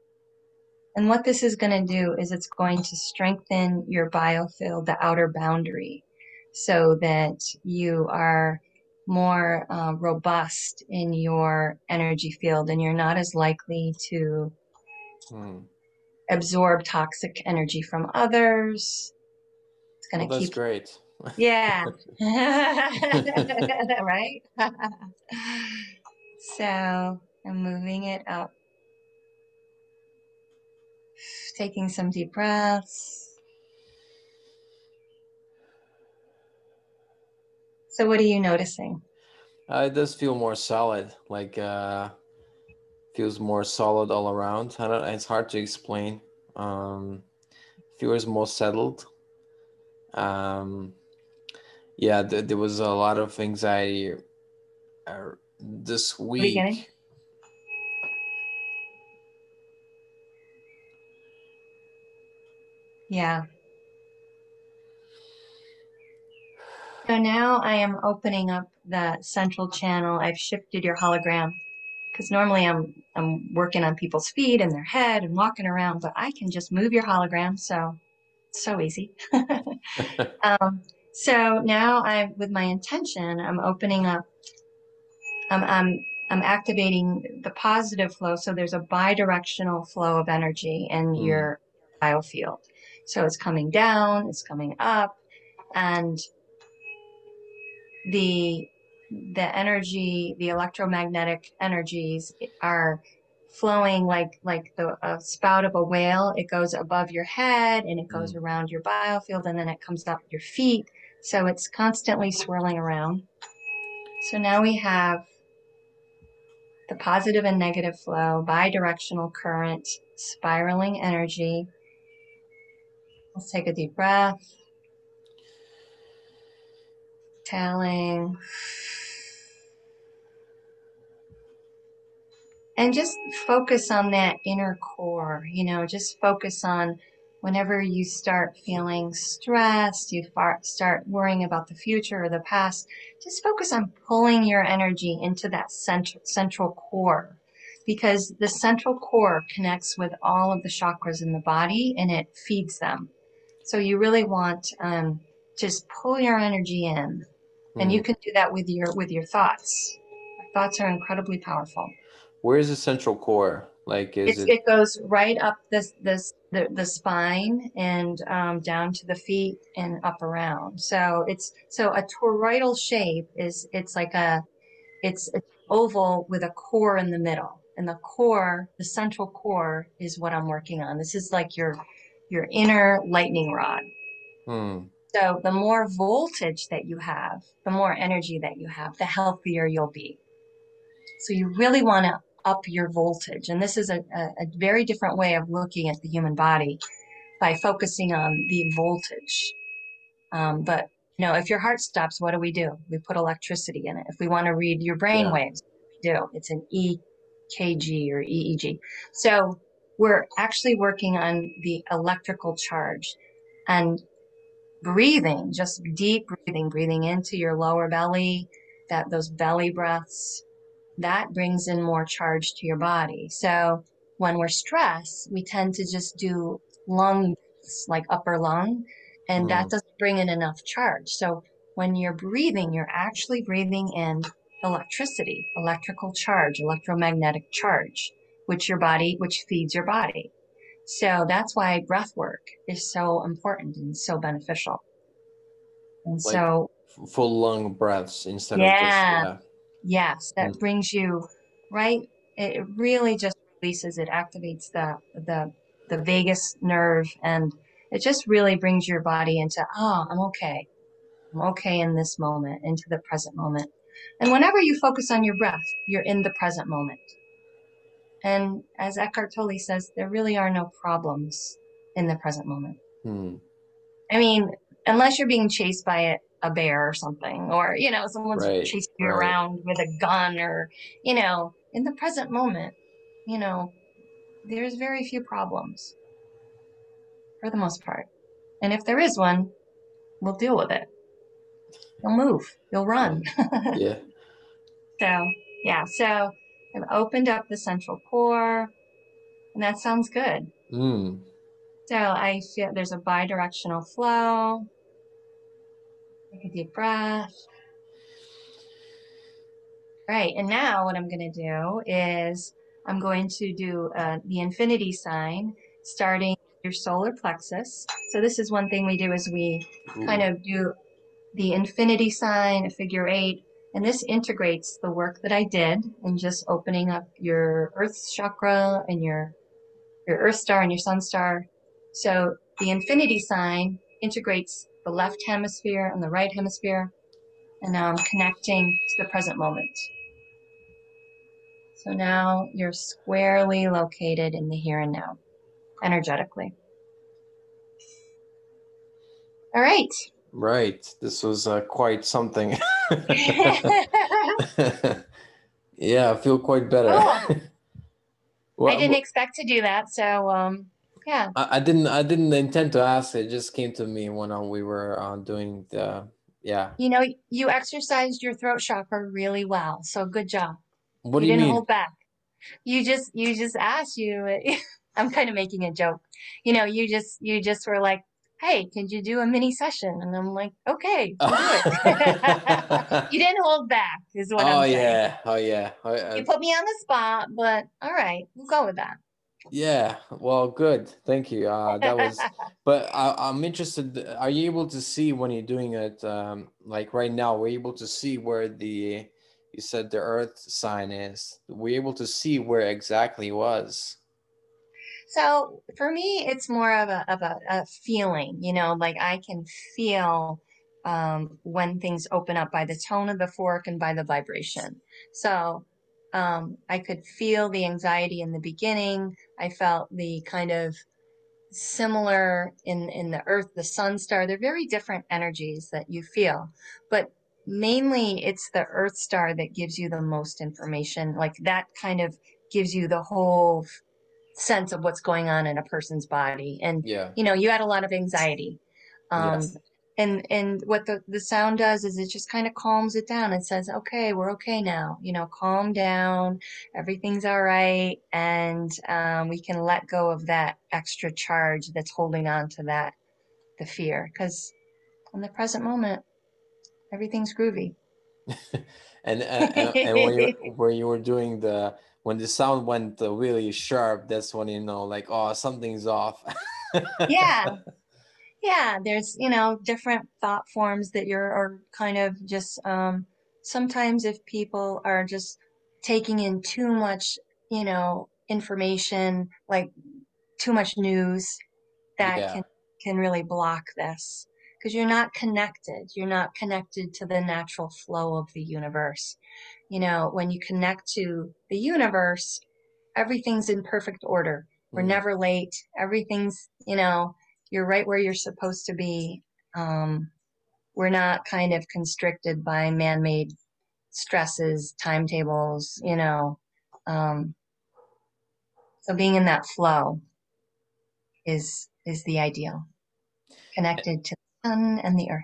And what this is going to do is it's going to strengthen your biofield, the outer boundary, so that you are more uh, robust in your energy field and you're not as likely to Mm. absorb toxic energy from others. It's going Well, to that's keep great. Yeah. right? so I'm moving it up. Taking some deep breaths. So, what are you noticing? Uh, it does feel more solid, like uh, feels more solid all around. I don't, it's hard to explain. Um, feels more settled. Um, yeah, th- there was a lot of anxiety this Beginning? week. Yeah. So now I am opening up the central channel. I've shifted your hologram because normally I'm I'm working on people's feet and their head and walking around, but I can just move your hologram. So so easy. um, so now I'm with my intention. I'm opening up. I'm I'm I'm activating the positive flow. So there's a bidirectional flow of energy in Mm. your biofield. So it's coming down, it's coming up, and the the energy, the electromagnetic energies are flowing like like the a spout of a whale. It goes above your head and it goes around your biofield and then it comes up your feet. So it's constantly swirling around. So now we have the positive and negative flow, bidirectional current, spiraling energy. Let's take a deep breath. Exhaling. And just focus on that inner core, you know, just focus on whenever you start feeling stressed, you start worrying about the future or the past, just focus on pulling your energy into that central, central core because the central core connects with all of the chakras in the body and it feeds them. So you really want um, just pull your energy in, and you Mm. can do that with your with your thoughts. Thoughts are incredibly powerful. Where is the central core? Like, is it? it goes right up this this the, the spine and um, down to the feet and up around. So it's so a toroidal shape is it's like a it's an oval with a core in the middle, and the core, the central core, is what I'm working on. This is like your your inner lightning rod. Hmm. So the more voltage that you have, the more energy that you have, the healthier you'll be. So you really want to up your voltage. And this is a, a, very different way of looking at the human body by focusing on the voltage. Um, but you know, if your heart stops, what do we do? We put electricity in it. If we want to read your brain Yeah. waves, we do. It's an EKG or EEG. So we're actually working on the electrical charge and breathing, just deep breathing, breathing into your lower belly, that those belly breaths, that brings in more charge to your body. So when we're stressed, we tend to just do lung like upper lung, and that Mm. doesn't bring in enough charge. So when you're breathing, you're actually breathing in electricity, electrical charge, electromagnetic charge, which your body, which feeds your body. So that's why breath work is so important and so beneficial. And Like so, full lung breaths instead of just yeah, yeah. Yes, that brings you right. It it really just releases, it activates the, the, the vagus nerve and it just really brings your body into, oh, I'm okay. I'm okay in this moment, into the present moment. And whenever you focus on your breath, you're in the present moment. And as Eckhart Tolle says, there really are no problems in the present moment. Hmm. I mean, unless you're being chased by a, a bear or something, or, you know, someone's Right. chasing you Right. around with a gun, or, you know, in the present moment, you know, there's very few problems for the most part. And if there is one, we'll deal with it. You'll move, you'll run. Yeah. so, yeah, so I've opened up the central core, and that sounds good. Mm. So I feel there's a bi-directional flow. Take a deep breath. Right, and now what I'm going to do is I'm going to do uh, the infinity sign starting your solar plexus. So this is one thing we do is we kind of do the infinity sign, a figure eight, and this integrates the work that I did in just opening up your earth chakra and your your earth star and your sun star. So the infinity sign integrates the left hemisphere and the right hemisphere. And now I'm connecting to the present moment. So now you're squarely located in the here and now, energetically. All right. Right. This was uh, quite something. yeah, I feel quite better. Cool. Well, I didn't expect to do that. So, um, yeah. I, I didn't. I didn't intend to ask. It just came to me when uh, we were uh, doing the. Yeah. You know, you exercised your throat chakra really well. So good job. What do you you didn't mean? hold back. You just you just asked you I'm kind of making a joke. You know, you just you just were like, "Hey, could you do a mini session?" And I'm like, "Okay, we'll you didn't hold back, is what oh I'm saying. Oh, yeah. Oh yeah. I, I, You put me on the spot, but all right, we'll go with that. Yeah. Well, good. Thank you. Uh, that was. But I, I'm interested. Are you able to see when you're doing it? Um, like right now, we're able to see where the. You said the Earth sign is. We're able to see where exactly it was. So for me, it's more of a of a, a feeling, you know, like I can feel um, when things open up by the tone of the fork and by the vibration. So um, I could feel the anxiety in the beginning. I felt the kind of similar in in the earth, the sun star. They're very different energies that you feel, but mainly it's the earth star that gives you the most information. Like that kind of gives you the whole sense of what's going on in a person's body and Yeah. you know you had a lot of anxiety um Yes. And and what the the sound does is it just kind of calms it down it says okay we're okay now you know calm down everything's all right and um, we can let go of that extra charge that's holding on to that the fear because in the present moment everything's groovy and, and, and and when you when you were doing the when the sound went uh, really sharp, that's when you know like oh something's off. yeah yeah there's you know different thought forms that you're are kind of just um sometimes if people are just taking in too much you know information like too much news that Yeah. can can really block this. Because you're not connected. You're not connected to the natural flow of the universe. You know when you connect to the universe everything's in perfect order. We're Mm. never late. Everything's you know you're right where you're supposed to be. Um, we're not kind of constricted by man-made stresses timetables you know um, so being in that flow is is the ideal. Connected to the sun and the earth.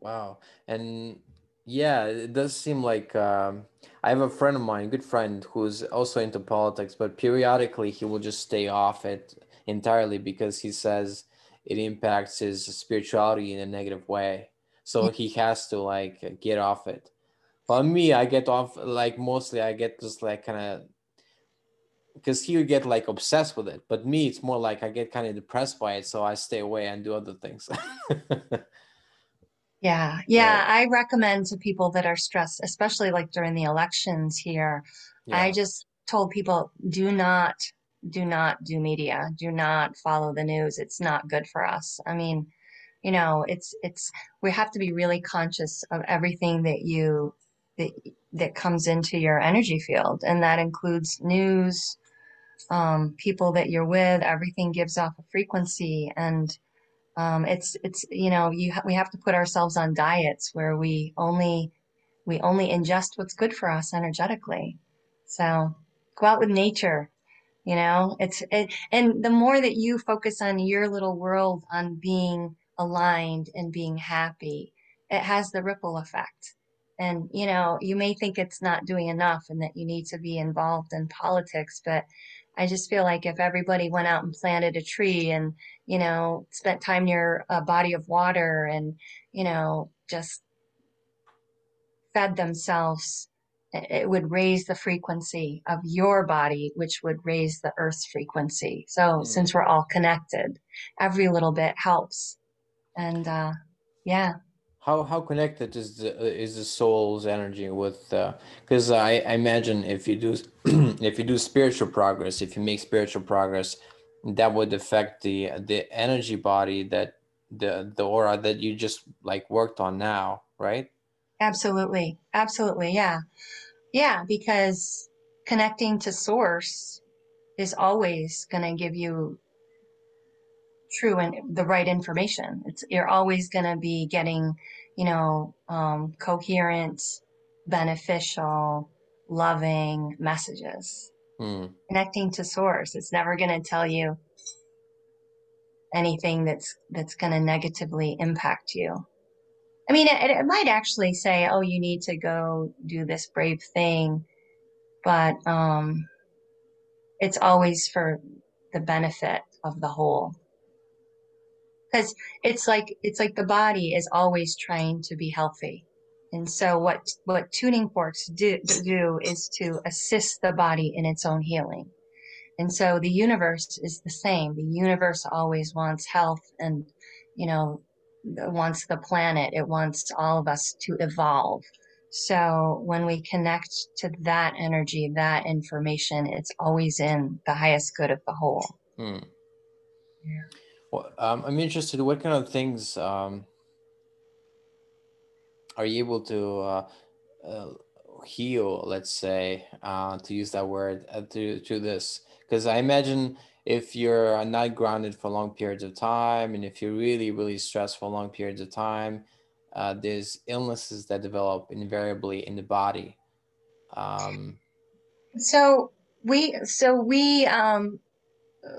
Wow. And yeah, it does seem like um, I have a friend of mine, good friend, who's also into politics, but periodically he will just stay off it entirely because he says it impacts his spirituality in a negative way. So he has to like get off it. For me, I get off like mostly I get just like kind of because he would get like obsessed with it, but me, it's more like I get kind of depressed by it, so I stay away and do other things. Yeah, yeah. I recommend to people that are stressed, especially like during the elections here. I just told people do not, do not do media. Do not follow the news. It's not good for us. I mean, you know, it's it's we have to be really conscious of everything that you that that comes into your energy field, and that includes news, um, people that you're with. Everything gives off a frequency, and um, it's it's you know you ha we have to put ourselves on diets where we only we only ingest what's good for us energetically. So go out with nature, you know. It's it, and the more that you focus on your little world on being aligned and being happy, it has the ripple effect. And, you know, you may think it's not doing enough and that you need to be involved in politics, but I just feel like if everybody went out and planted a tree and, you know, spent time near a body of water and, you know, just fed themselves, it would raise the frequency of your body, which would raise the earth's frequency. So mm. since we're all connected, every little bit helps. And uh, yeah. How how connected is the is the soul's energy with? Because uh, I, I imagine if you do if you do spiritual progress, if you make spiritual progress, that would affect the the energy body that the the aura that you just like worked on now, right? Absolutely. Absolutely. Yeah. Yeah. Because connecting to source is always going to give you true and the right information. It's, you're always going to be getting, you know, um, coherent, beneficial, loving messages. Mm. Connecting to source. It's never going to tell you anything that's, that's going to negatively impact you. I mean, it, it might actually say, "Oh, you need to go do this brave thing," but um, it's always for the benefit of the whole. Because it's like it's like the body is always trying to be healthy, and so what what tuning forks do do is to assist the body in its own healing. And so the universe is the same. The universe always wants health and, you know, wants the planet, it wants all of us to evolve. So when we connect to that energy, that information, it's always in the highest good of the whole. Hmm. Yeah. Well, um, I'm interested. What kind of things um, are you able to uh, uh, heal? Let's say, uh, to use that word, uh, to to this, because I imagine if you're not grounded for long periods of time and if you're really really stressed for long periods of time uh, there's illnesses that develop invariably in the body. Um, so we so we um,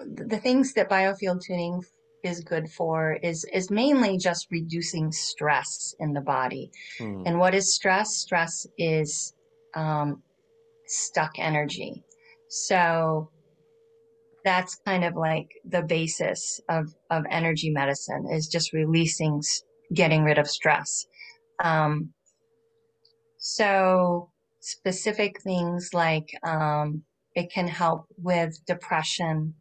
the things that biofield tuning is good for is is mainly just reducing stress in the body. Hmm. and what is stress? Stress is um, stuck energy. So that's kind of like the basis of, of energy medicine is just releasing, getting rid of stress. Um, so specific things like, um, it can help with depression,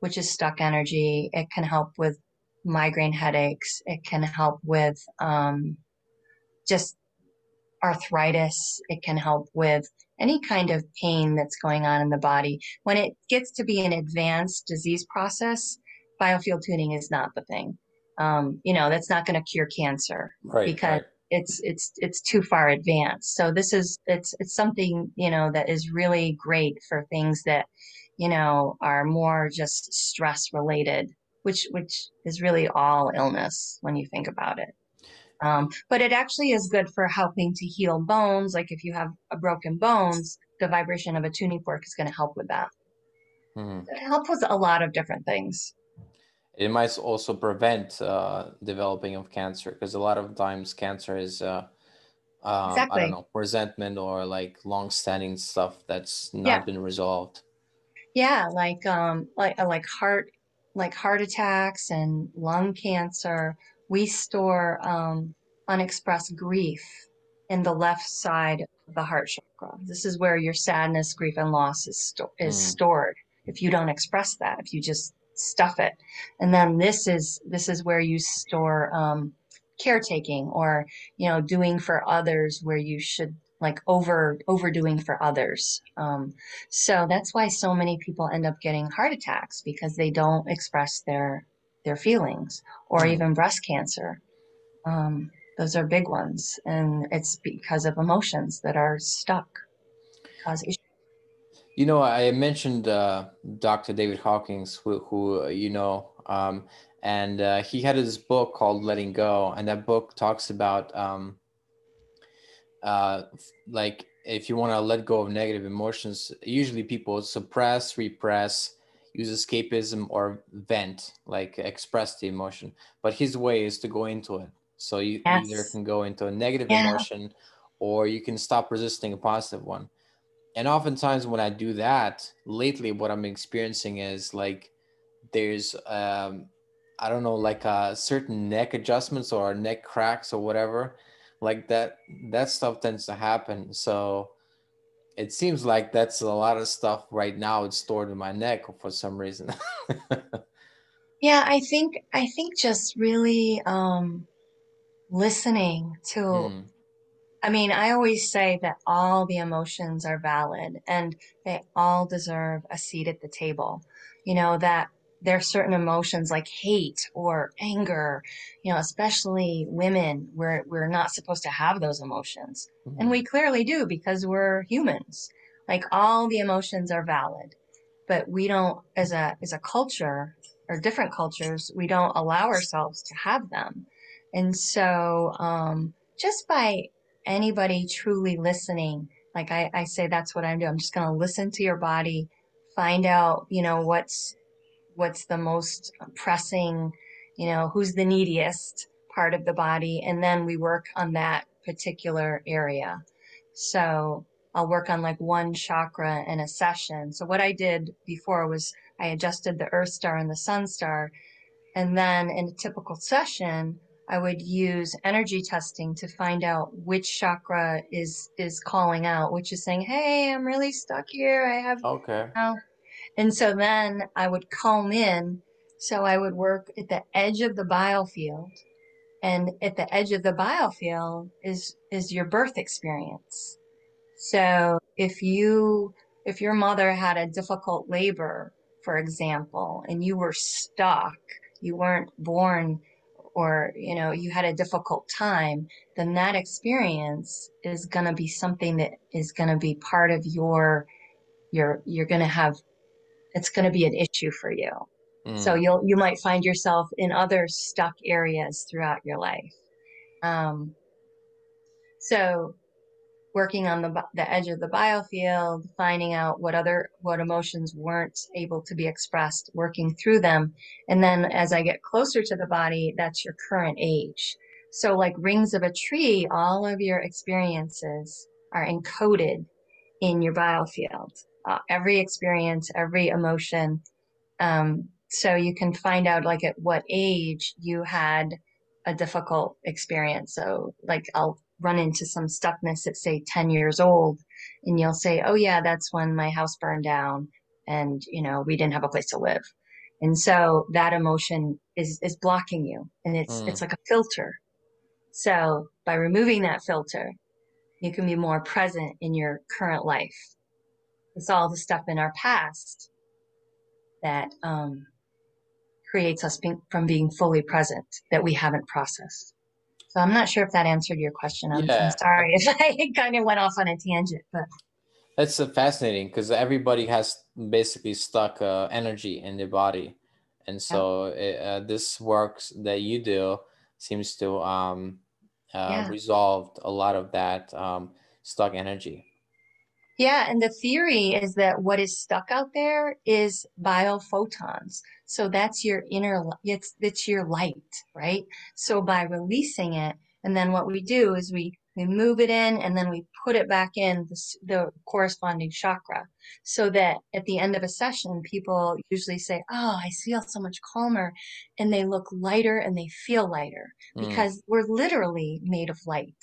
which is stuck energy. It can help with migraine headaches. It can help with, um, just arthritis. It can help with any kind of pain that's going on in the body. When it gets to be an advanced disease process, biofield tuning is not the thing. Um, you know, that's not going to cure cancer right, because right. it's it's it's too far advanced. So this is it's it's something you know that is really great for things that you know are more just stress related, which which is really all illness when you think about it. Um, but it actually is good for helping to heal bones. Like if you have a broken bones, the vibration of a tuning fork is going to help with that. Mm-hmm. It helps with a lot of different things. It might also prevent uh, developing of cancer because a lot of times cancer is, uh, uh, exactly. I don't know, resentment or like long-standing stuff that's not yeah. been resolved. Yeah, like um, like like heart, like heart attacks and lung cancer we store um, unexpressed grief in the left side of the heart chakra. This is where your sadness, grief, and loss is, sto- is mm. stored. If you don't express that, if you just stuff it, and then this is this is where you store um, caretaking or you know doing for others where you should like over overdoing for others. Um, so that's why so many people end up getting heart attacks because they don't express their their feelings or mm. even breast cancer. Um, those are big ones. And it's because of emotions that are stuck. You know, I mentioned uh, Dr. David Hawkins, who, who uh, you know, um, and uh, he had this book called Letting Go, and that book talks about um, uh, like if you want to let go of negative emotions, usually people suppress, repress, use escapism or vent, like express the emotion. But his way is to go into it. So you yes. either can go into a negative yeah. emotion or you can stop resisting a positive one. And oftentimes when I do that, lately what I'm experiencing is like there's um I don't know, like a certain neck adjustments or neck cracks or whatever. Like that that stuff tends to happen. So it seems like that's a lot of stuff right now it's stored in my neck for some reason yeah i think i think just really um listening to mm. i mean i always say that all the emotions are valid and they all deserve a seat at the table you know that there are certain emotions like hate or anger, you know, especially women, where we're not supposed to have those emotions. Mm-hmm. And we clearly do because we're humans. Like all the emotions are valid, but we don't, as a, as a culture or different cultures, we don't allow ourselves to have them. And so, um, just by anybody truly listening, like I, I say, that's what I'm doing. I'm just going to listen to your body, find out, you know, what's, what's the most pressing, you know, who's the neediest part of the body. And then we work on that particular area. So I'll work on like one chakra in a session. So what I did before was I adjusted the earth star and the sun star. And then in a typical session, I would use energy testing to find out which chakra is is calling out, which is saying, "Hey, I'm really stuck here. I have okay." You know, and so then I would comb in. So I would work at the edge of the biofield. And at the edge of the biofield is, is your birth experience. So if you, if your mother had a difficult labor, for example, and you were stuck, you weren't born or, you know, you had a difficult time, then that experience is going to be something that is going to be part of your, your, you're going to have it's going to be an issue for you. Mm. So you'll you might find yourself in other stuck areas throughout your life. Um, so working on the the edge of the biofield, finding out what other what emotions weren't able to be expressed, working through them, and then as I get closer to the body, that's your current age. So like rings of a tree, all of your experiences are encoded in your biofield uh, every experience, every emotion. Um, so you can find out like at what age you had a difficult experience. So like I'll run into some stuckness at say 10 years old and you'll say, Oh yeah, that's when my house burned down and you know, we didn't have a place to live. And so that emotion is, is blocking you and it's, mm. it's like a filter. So by removing that filter, you can be more present in your current life. It's all the stuff in our past that um, creates us being, from being fully present that we haven't processed. So I'm not sure if that answered your question. I'm, yeah. I'm sorry if I kind of went off on a tangent, but that's uh, fascinating because everybody has basically stuck uh, energy in their body, and so it, uh, this works that you do seems to um, uh, yeah. resolve a lot of that um, stuck energy. Yeah, and the theory is that what is stuck out there is biophotons. So that's your inner, it's, it's your light, right? So by releasing it, and then what we do is we, we move it in and then we put it back in the, the corresponding chakra so that at the end of a session, people usually say, Oh, I feel so much calmer. And they look lighter and they feel lighter mm. because we're literally made of light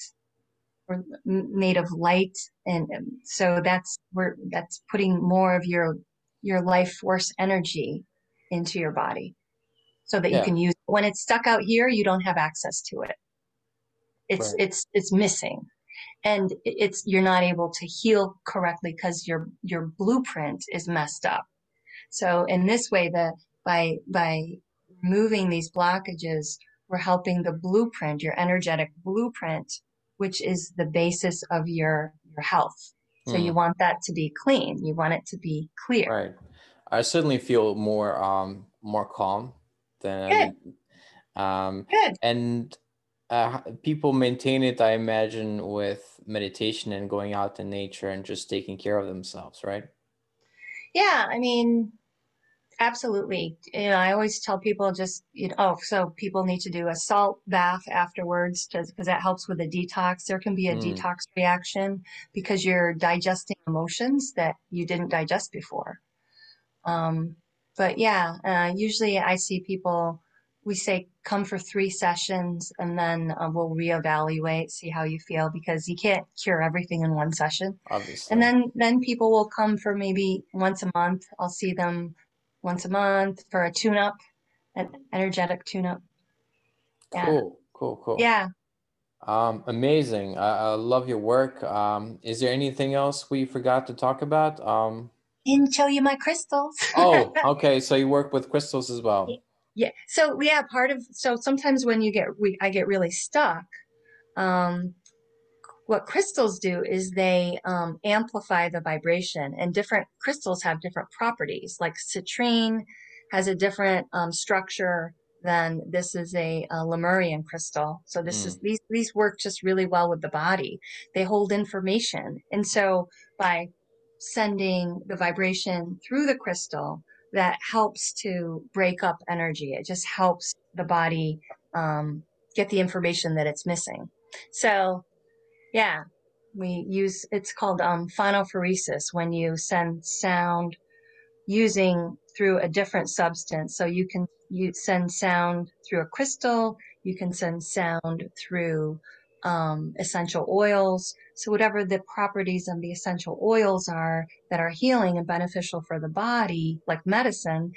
made of light and so that's we're that's putting more of your your life force energy into your body so that yeah. you can use when it's stuck out here you don't have access to it it's right. it's it's missing and it's you're not able to heal correctly because your your blueprint is messed up so in this way the by by removing these blockages we're helping the blueprint your energetic blueprint which is the basis of your your health. So mm. you hmm. want that to be clean. You want it to be clear. Right. I certainly feel more um more calm than Good. um Good. and uh, people maintain it i imagine with meditation and going out in nature and just taking care of themselves right yeah i mean Absolutely. You know, I always tell people just, you know, oh, so people need to do a salt bath afterwards because that helps with a detox. There can be a Mm, detox reaction because you're digesting emotions that you didn't digest before. Um, but yeah, uh, usually I see people, we say come for three sessions and then uh, we'll reevaluate, see how you feel because you can't cure everything in one session. Obviously. And then then people will come for maybe once a month. I'll see them once a month for a tune-up, an energetic tune-up. Yeah. Cool, cool, cool. Yeah. Um, amazing. I, I love your work. Um, is there anything else we forgot to talk about? Um, And show you my crystals. oh, okay. So you work with crystals as well. Yeah. So yeah, part of so sometimes when you get we I get really stuck, um, what crystals do is they um, amplify the vibration, and different crystals have different properties. Like citrine has a different um, structure than this is a, a Lemurian crystal. So this is these these work just really well with the body. They hold information, and so by sending the vibration through the crystal, that helps to break up energy. It just helps the body um, get the information that it's missing. So yeah, we use it's called um, phonophoresis when you send sound using through a different substance. So you can you send sound through a crystal, you can send sound through um, essential oils. So whatever the properties of the essential oils are that are healing and beneficial for the body, like medicine,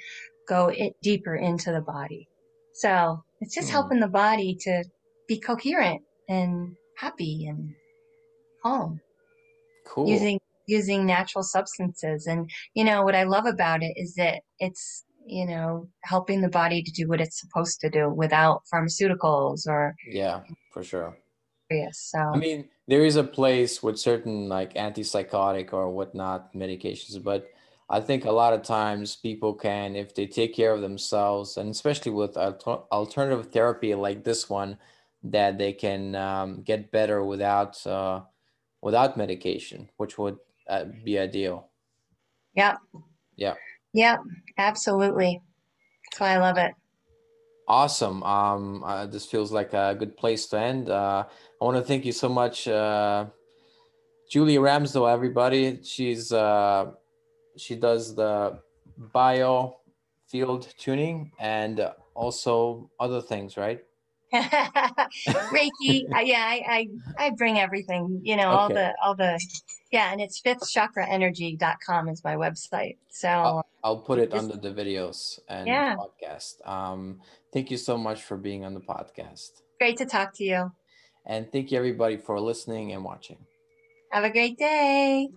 go it deeper into the body. So it's just Hmm. helping the body to be coherent and happy and calm Cool. using using natural substances and you know what i love about it is that it's you know helping the body to do what it's supposed to do without pharmaceuticals or Yeah, for sure. so I mean, there is a place with certain like antipsychotic or whatnot medications, but I think a lot of times people can, if they take care of themselves, and especially with alter alternative therapy like this one, that they can um, get better without uh, without medication, which would uh, be ideal. yep Yeah. yep absolutely that's why i love it Awesome. Um, uh, this feels like a good place to end. Uh, I want to thank you so much, uh, Julie Ramsdell, everybody. She's uh, she does the bio field tuning and also other things, right? reiki yeah I, I i bring everything you know all the all the yeah and it's fifthchakraenergy.com is my website so I'll put it Just- under the videos and Yeah. podcast. Um, thank you so much for being on the podcast. great to talk to you And thank you everybody for listening and watching. have a great day